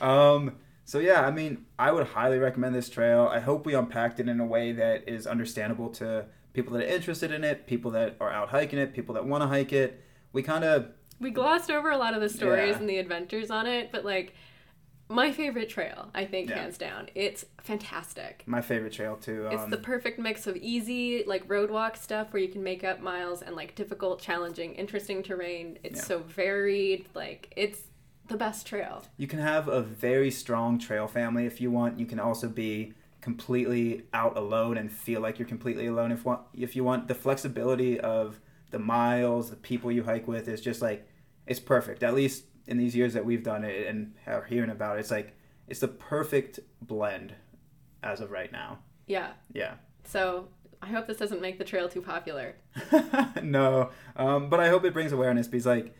Um, so yeah, I mean, I would highly recommend this trail. I hope we unpacked it in a way that is understandable to people that are interested in it, people that are out hiking it, people that want to hike it. We kind of we glossed over a lot of the stories Yeah. and the adventures on it, but like, my favorite trail, I think, Yeah. hands down. It's fantastic. my favorite trail too. It's Um, the perfect mix of easy, like road walk stuff where you can make up miles and like difficult, challenging, interesting terrain. It's Yeah. so varied. Like, it's the best trail. you can have a very strong trail family if you want. You can also be completely out alone and feel like you're completely alone if want if you want the flexibility of the miles, the people you hike with is just like it's perfect. At least in these years that we've done it and are hearing about it, it's like it's the perfect blend as of right now. Yeah. Yeah. So I hope this doesn't make the trail too popular. no, um, but I hope it brings awareness because, like,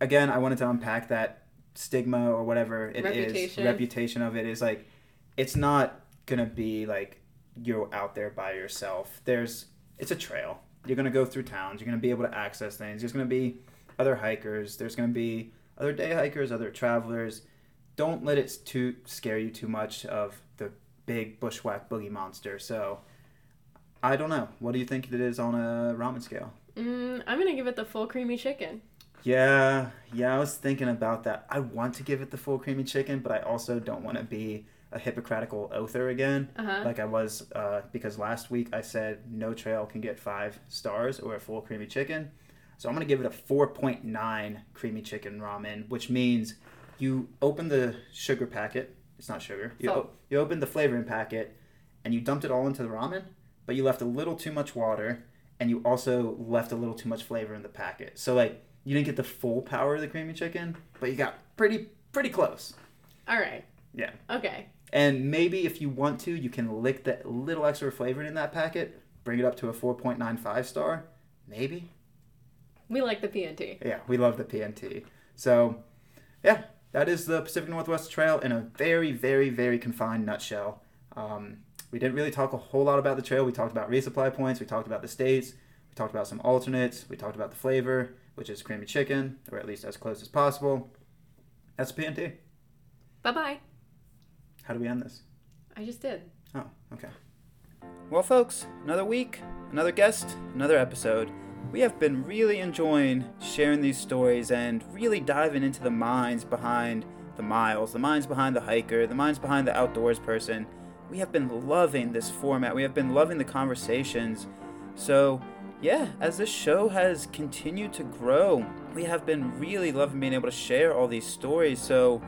again, I wanted to unpack that stigma or whatever it is, Reputation. reputation of it is like, it's not gonna be like you're out there by yourself. There's, it's a trail. You're gonna go through towns. You're gonna be able to access things. There's gonna be other hikers. There's gonna be other day hikers, other travelers. Don't let it too scare you too much of the big bushwhack boogie monster. So. I don't know. What do you think it is on a ramen scale? Mm, I'm gonna give it the full creamy chicken. Yeah, yeah, I was thinking about that. I want to give it the full creamy chicken, but I also don't want to be a hypocritical oather again, Uh-huh. like I was uh, because last week I said no trail can get five stars or a full creamy chicken. So I'm gonna give it a 4.9 creamy chicken ramen, which means you open the sugar packet. It's not sugar. You, o- you open the flavoring packet, and you dumped it all into the ramen, but you left a little too much water, and you also left a little too much flavor in the packet. So like you didn't get the full power of the creamy chicken, but you got pretty pretty close. All right. Yeah. Okay. And maybe if you want to, you can lick that little extra flavor in that packet, bring it up to a 4.95 star. Maybe. We like the PNT. Yeah, we love the PNT. So, yeah, that is the Pacific Northwest Trail in a very, very, very confined nutshell. Um, we didn't really talk a whole lot about the trail. We talked about resupply points. We talked about the states. We talked about some alternates. We talked about the flavor, which is creamy chicken, or at least as close as possible. That's PNT. Bye bye. How do we end this? I just did. Oh, okay. Well, folks, another week, another guest, another episode. We have been really enjoying sharing these stories and really diving into the minds behind the miles, the minds behind the hiker, the minds behind the outdoors person. We have been loving this format. We have been loving the conversations. So, yeah, as this show has continued to grow, we have been really loving being able to share all these stories. So,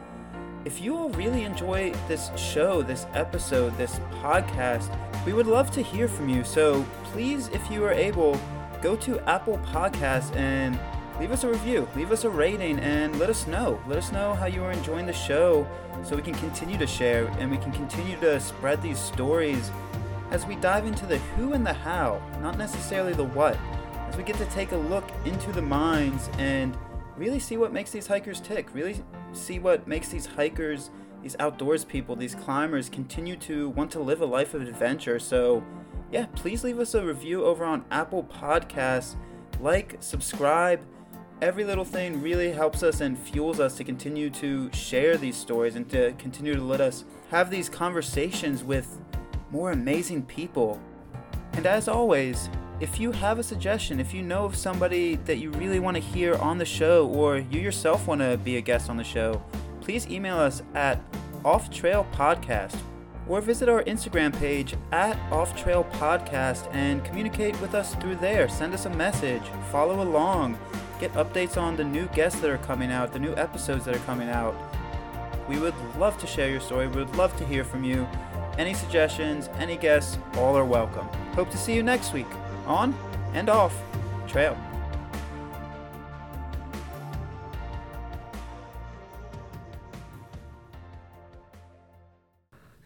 if you all really enjoy this show, this episode, this podcast, we would love to hear from you. So please, if you are able, go to Apple Podcasts and leave us a review, leave us a rating, and let us know. Let us know how you are enjoying the show so we can continue to share and we can continue to spread these stories as we dive into the who and the how, not necessarily the what, as we get to take a look into the minds and really see what makes these hikers tick, really see what makes these hikers, these outdoors people, these climbers continue to want to live a life of adventure. So, yeah, please leave us a review over on Apple Podcasts. Like, subscribe. Every little thing really helps us and fuels us to continue to share these stories and to continue to let us have these conversations with more amazing people. And as always, if you have a suggestion, if you know of somebody that you really want to hear on the show, or you yourself want to be a guest on the show, please email us at Off Trail Podcast or visit our Instagram page at Off Trail Podcast and communicate with us through there. Send us a message, follow along, get updates on the new guests that are coming out, the new episodes that are coming out. We would love to share your story. We would love to hear from you. Any suggestions, any guests, all are welcome. Hope to see you next week on and off trail.